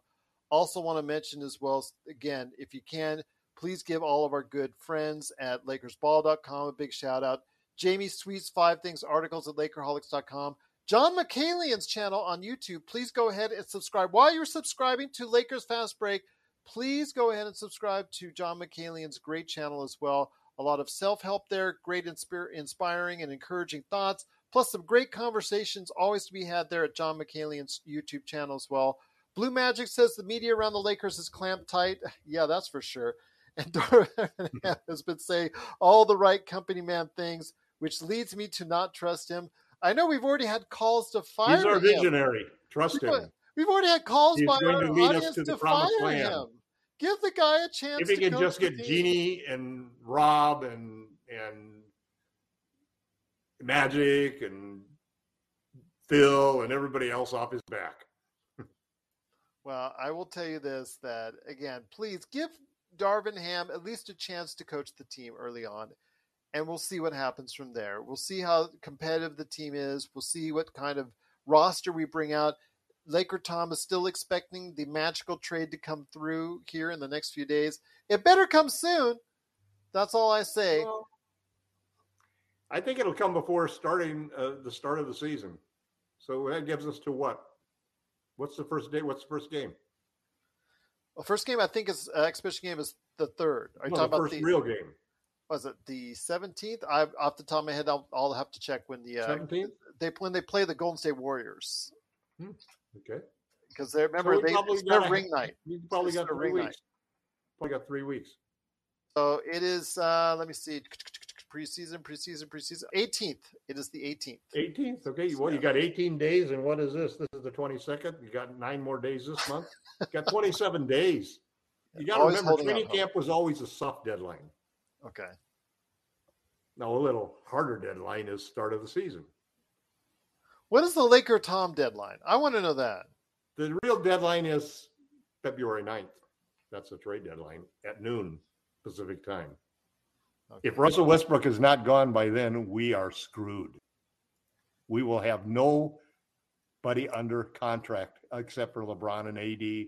Also, want to mention as well, again, if you can, Please give all of our good friends at LakersBall.com a big shout out. Jamie Sweet's Five Things articles at Lakerholics.com. John McCalian's channel on YouTube. Please go ahead and subscribe. While you're subscribing to Lakers Fast Break, please go ahead and subscribe to John McCalian's great channel as well. A lot of self help there, great inspir- inspiring and encouraging thoughts, plus some great conversations always to be had there at John McCalian's YouTube channel as well. Blue Magic says the media around the Lakers is clamped tight. Yeah, that's for sure. And Darvin has been saying all the right company man things, which leads me to not trust him. I know we've already had calls to fire him. He's our him. visionary. Trust We've, him. we've already had calls He's by going our to lead us audience to to, the promised fire land. him. Give the guy a chance. If he to can just get. Jeanie and Rob and and Magic and Phil and everybody else off his back. Well, I will tell you this: that again, please give Darvin Ham at least a chance to coach the team early on, and we'll see what happens from there. We'll see how competitive the team is. We'll see what kind of roster we bring out. Laker Tom is still expecting the magical trade to come through here in the next few days. It better come soon. That's all I say. Well, I think it'll come before starting uh, the start of the season. So that gives us to what? What's the first day? What's the first game? Well, first game I think is uh, exhibition game is the third. Are you No, talking the about first the real game. was it the seventeenth? I off the top of my head, I'll, I'll have to check when the uh, Seventeenth. they when they play the Golden State Warriors Okay. because they remember we they probably it's their ring night. You probably It's got a three ring night. weeks. Probably got three weeks. So it is. Uh, let me see. Preseason, preseason, preseason. 18th. It is the 18th. 18th. Okay. Well, you got 18 days, and what is this? This is the 22nd. You got nine more days this month. You got 27 days. You got to remember, training hope. camp was always a soft deadline. Okay. Now, a little harder deadline is start of the season. What is the Laker Tom deadline? I want to know that. The real deadline is February 9th. That's the trade deadline at noon Pacific time. Okay. If Russell Westbrook is not gone by then, we are screwed. We will have nobody under contract except for LeBron and AD.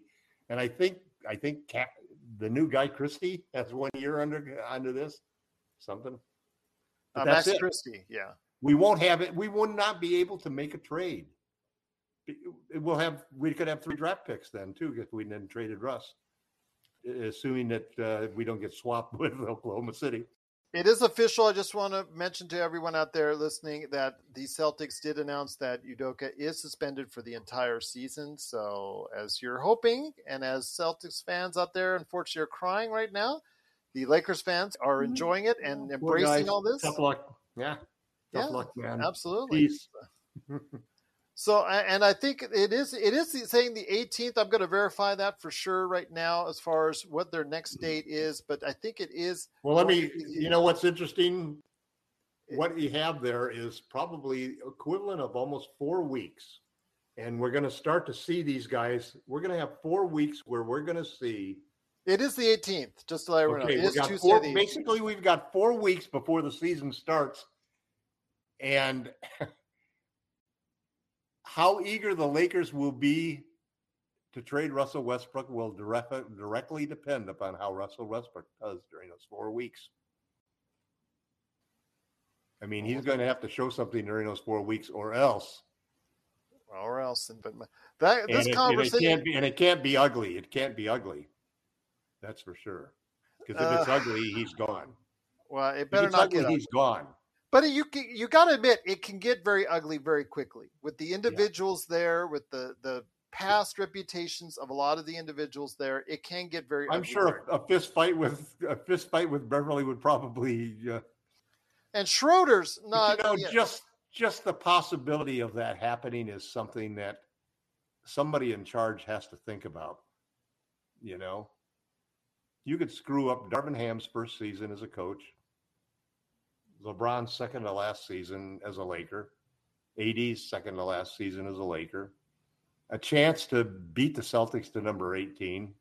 And I think I think Ca the new guy Christie has one year under under this something. Uh, that's Max it. Christie. Yeah. We won't have it. We will not be able to make a trade. We'll have. We could have three draft picks then too if we didn't traded Russ, assuming that uh, we don't get swapped with Oklahoma City. It is official. I just want to mention to everyone out there listening that the Celtics did announce that Udoka is suspended for the entire season. So, as you're hoping, and as Celtics fans out there unfortunately are crying right now, the Lakers fans are enjoying it and Mm-hmm. Embracing guys. all this. Tough luck. Yeah. Tough Yeah, luck, man. Absolutely. So, and I think it is it is saying the 18th. I'm going to verify that for sure right now as far as what their next mm-hmm. date is. But I think it is. Well, let me. You know what's interesting? What you have there is probably equivalent of almost four weeks, and we're going to start to see these guys. We're going to have four weeks where we're going to see. It is the 18th. Just to let everyone Okay, know, it we Tuesday. four, basically we've got four weeks before the season starts, and how eager the Lakers will be to trade Russell Westbrook will direct, directly depend upon how Russell Westbrook does during those four weeks. I mean, he's going to have to show something during those four weeks, or else. or else. And but that And this it, and it conversation, can't be, and it can't be ugly. It can't be ugly. That's for sure. Because if it's Uh, ugly, he's gone. well, it better it's not ugly, get. he's gone. But you you got to admit, it can get very ugly very quickly with the individuals there, with the the past reputations of a lot of the individuals there. It can get very. I'm sure a, a fist fight with a fist fight with Beverley would probably, uh, And Schroeder's not. you know, yeah. just just the possibility of that happening is something that somebody in charge has to think about. You know, you could screw up Darvin Ham's first season as a coach, LeBron's second to last season as a Laker, AD's second to last season as a Laker, a chance to beat the Celtics to number 18,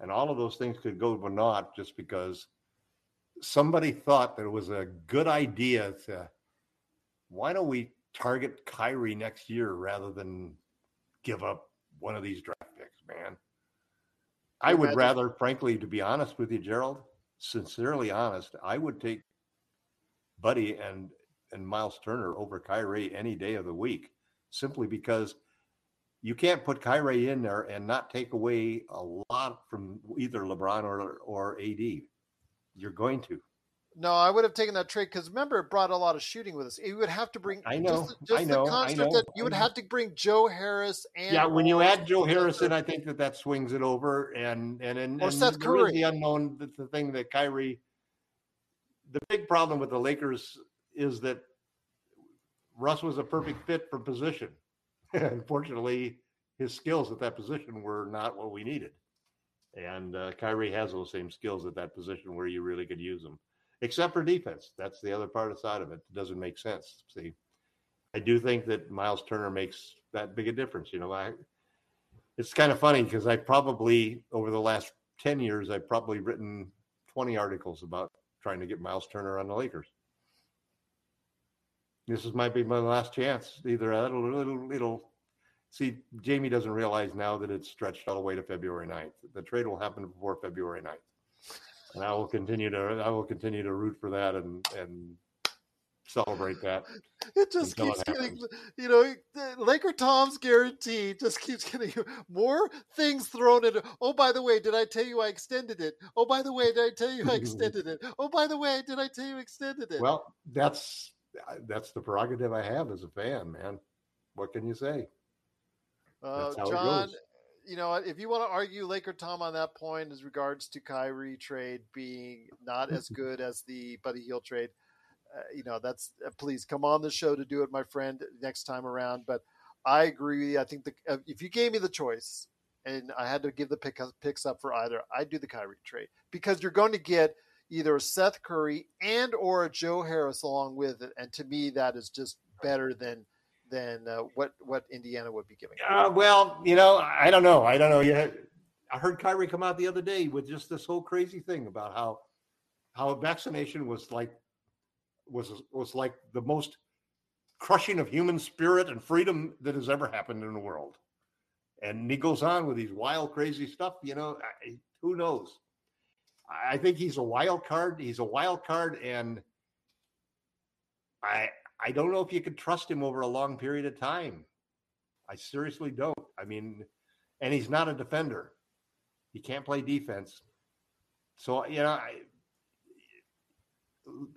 and all of those things could go to naught just because somebody thought that it was a good idea to why don't we target Kyrie next year rather than give up one of these draft picks, man? I would rather, frankly, to be honest with you, Gerald, sincerely honest, I would take Buddy and and Miles Turner over Kyrie any day of the week, simply because you can't put Kyrie in there and not take away a lot from either LeBron or or AD. You're going to. No, I would have taken that trade because remember it brought a lot of shooting with us. You would have to bring. I know, Just, just I know, the I know, that you would have to bring Joe Harris and yeah, when you add Joe Harrison, I think that that swings it over, and and and, Or and Seth Curry. the unknown. The, the thing that Kyrie, the big problem with the Lakers is that Russ was a perfect fit for position. Unfortunately, his skills at that position were not what we needed, and uh, Kyrie has those same skills at that position where you really could use them, except for defense. That's the other part of side of it. It doesn't make sense. See, I do think that Miles Turner makes that big a difference. You know, I it's kind of funny because I probably over the last 10 years, I've probably written 20 articles about trying to get Miles Turner on the Lakers. This is might be my last chance. Either it'll, it'll, it'll see, Jamie doesn't realize now that it's stretched all the way to February 9th. The trade will happen before February 9th. And I will continue to, I will continue to root for that and, and celebrate that. It just keeps it getting, you know, Laker Tom's guarantee just keeps getting more things thrown into. Oh, by the way, did I tell you I extended it? Oh, by the way, did I tell you I extended it? Oh, by the way, did I tell you I extended it? Well, that's, that's the prerogative I have as a fan, man. What can you say? uh, that's how it John, you know, if you want to argue Laker Tom on that point as regards to Kyrie trade being not as good as the Buddy Hield trade, uh, you know, that's uh, please come on the show to do it, my friend, next time around. But I agree. I think the, uh, if you gave me the choice and I had to give the pick, picks up for either, I'd do the Kyrie trade because you're going to get either a Seth Curry and or a Joe Harris along with it, and to me that is just better than than uh, what what Indiana would be giving. Uh, well, you know, I don't know. I don't know yet. I heard Kyrie come out the other day with just this whole crazy thing about how how vaccination was like was was like the most crushing of human spirit and freedom that has ever happened in the world. And he goes on with these wild, crazy stuff. You know, I, who knows? I think he's a wild card. He's a wild card, and I I don't know if you could trust him over a long period of time. I seriously don't. I mean, and he's not a defender. He can't play defense. So you know, I,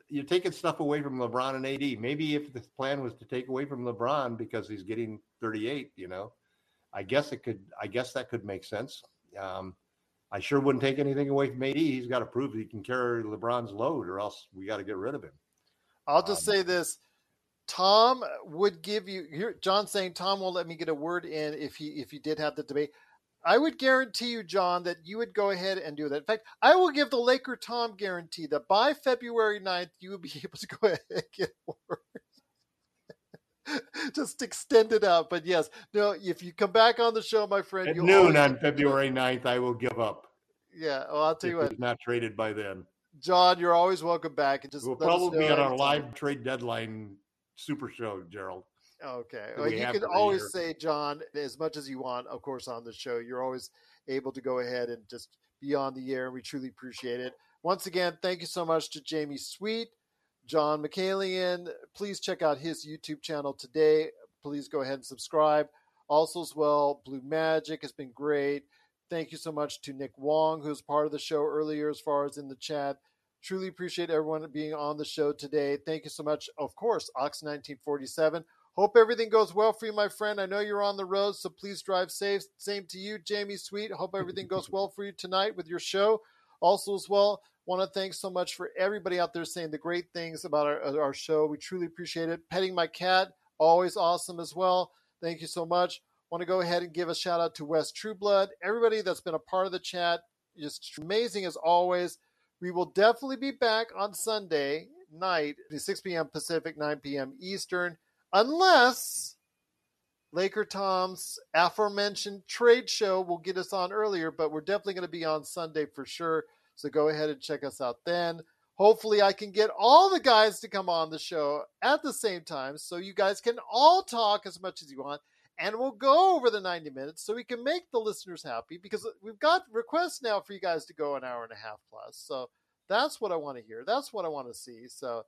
you're taking stuff away from LeBron and AD. Maybe if the plan was to take away from LeBron because he's getting 38, you know, I guess it could. I guess that could make sense. Um, I sure wouldn't take anything away from AD. He's got to prove he can carry LeBron's load, or else we got to get rid of him. I'll just Um, say this: Tom would give you. Here, John saying Tom won't let me get a word in if he if he did have the debate. I would guarantee you, John, that you would go ahead and do that. In fact, I will give the Laker Tom guarantee that by February 9th, you will be able to go ahead and get a word. Just extend it out. But yes, no, if you come back on the show, my friend, At you'll noon on February 9th, I will give up. Yeah, well, I'll tell you what, not traded by then. John, you're always welcome back. And just We'll probably be on our live trade deadline super show, Gerald. Okay. Well, we you can always year. say, John, as much as you want, of course, on the show. You're always able to go ahead and just be on the air. We truly appreciate it. Once again, thank you so much to Jamie Sweet, John McCalian. Please check out his YouTube channel today. Please go ahead and subscribe. Also, as well, Blue Magic has been great. Thank you so much to Nick Wong, who's part of the show earlier, as far as in the chat. Truly appreciate everyone being on the show today. Thank you so much. Of course, Ox1947. Hope everything goes well for you, my friend. I know you're on the road, so please drive safe. Same to you, Jamie Sweet. Hope everything goes well for you tonight with your show. Also, as well, want to thank so much for everybody out there saying the great things about our, uh, our show. We truly appreciate it. Petting my cat, always awesome as well. Thank you so much. Want to go ahead and give a shout out to West Trueblood, everybody that's been a part of the chat. Just amazing as always. We will definitely be back on Sunday night, 6 p.m. Pacific, 9 p.m. Eastern, unless Laker Tom's aforementioned trade show will get us on earlier, but we're definitely going to be on Sunday for sure. So go ahead and check us out then. Hopefully, I can get all the guys to come on the show at the same time so you guys can all talk as much as you want. And we'll go over the 90 minutes so we can make the listeners happy because we've got requests now for you guys to go an hour and a half plus. So that's what I want to hear. That's what I want to see. So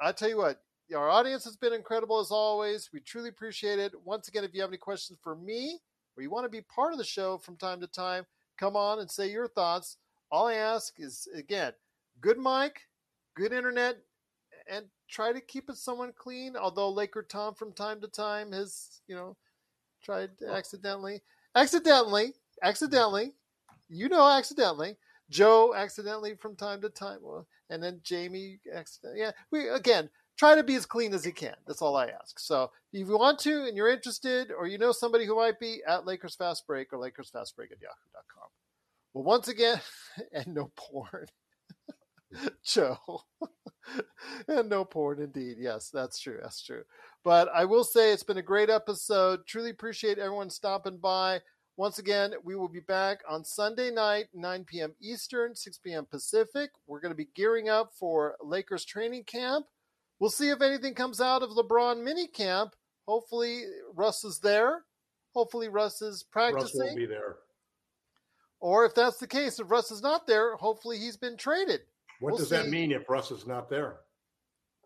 I tell you what, our audience has been incredible as always. We truly appreciate it. Once again, if you have any questions for me or you want to be part of the show from time to time, come on and say your thoughts. All I ask is, again, good mic, good internet, and try to keep it someone clean. Although Laker Tom from time to time has, you know, tried accidentally, accidentally, accidentally, you know, accidentally. Joe accidentally from time to time, well, and then Jamie accidentally. Yeah, we again try to be as clean as you can. That's all I ask. So if you want to and you're interested, or you know somebody who might be at Lakers Fast Break or Lakers Fast Break at yahoo.com. Well, once again, and no porn. Joe. and no porn indeed. Yes, that's true. That's true. But I will say it's been a great episode. Truly appreciate everyone stopping by. Once again, we will be back on Sunday night, 9 p.m. Eastern, 6 p.m. Pacific. We're going to be gearing up for Lakers training camp. We'll see if anything comes out of LeBron mini camp. Hopefully, Russ is there. Hopefully, Russ is practicing. Russ will be there. Or if that's the case, if Russ is not there, hopefully he's been traded. What We'll does that mean if Russ is not there?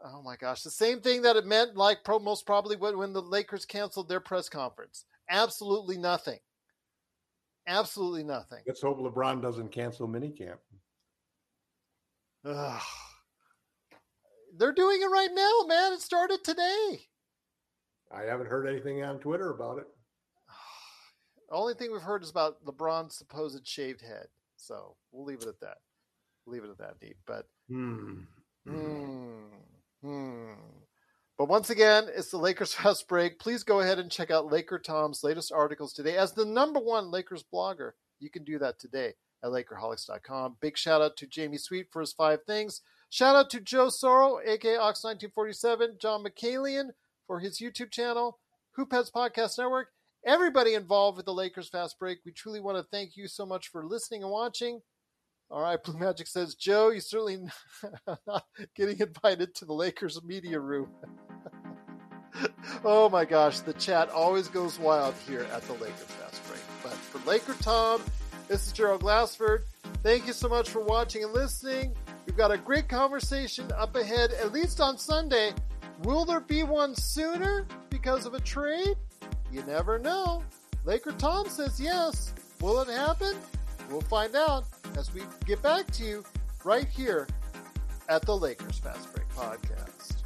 Oh my gosh, the same thing that it meant, like pro, most probably when, when the Lakers canceled their press conference. Absolutely nothing. Absolutely nothing. Let's hope LeBron doesn't cancel minicamp. Ugh. They're doing it right now, man. It started today. I haven't heard anything on Twitter about it. The Only thing we've heard is about LeBron's supposed shaved head. So we'll leave it at that. Leave it at that, Deep. But Hmm. Hmm. Hmm. But once again, it's the Lakers Fast Break. Please go ahead and check out Laker Tom's latest articles today. As the number one Lakers blogger, you can do that today at Lakerholics.com. Big shout out to Jamie Sweet for his five things. Shout out to Joe Sorrow, aka Ox1947, John McCalian for his YouTube channel, Hoopheads Podcast Network, everybody involved with the Lakers Fast Break. We truly want to thank you so much for listening and watching. All right, Blue Magic says, Joe, you're certainly not getting invited to the Lakers media room. oh my gosh, the chat always goes wild here at the Lakers Fast Break. But for Laker Tom, this is Gerald Glassford. Thank you so much for watching and listening. We've got a great conversation up ahead, at least on Sunday. Will there be one sooner because of a trade? You never know. Laker Tom says yes. Will it happen? We'll find out as we get back to you right here at the Lakers Fast Break Podcast.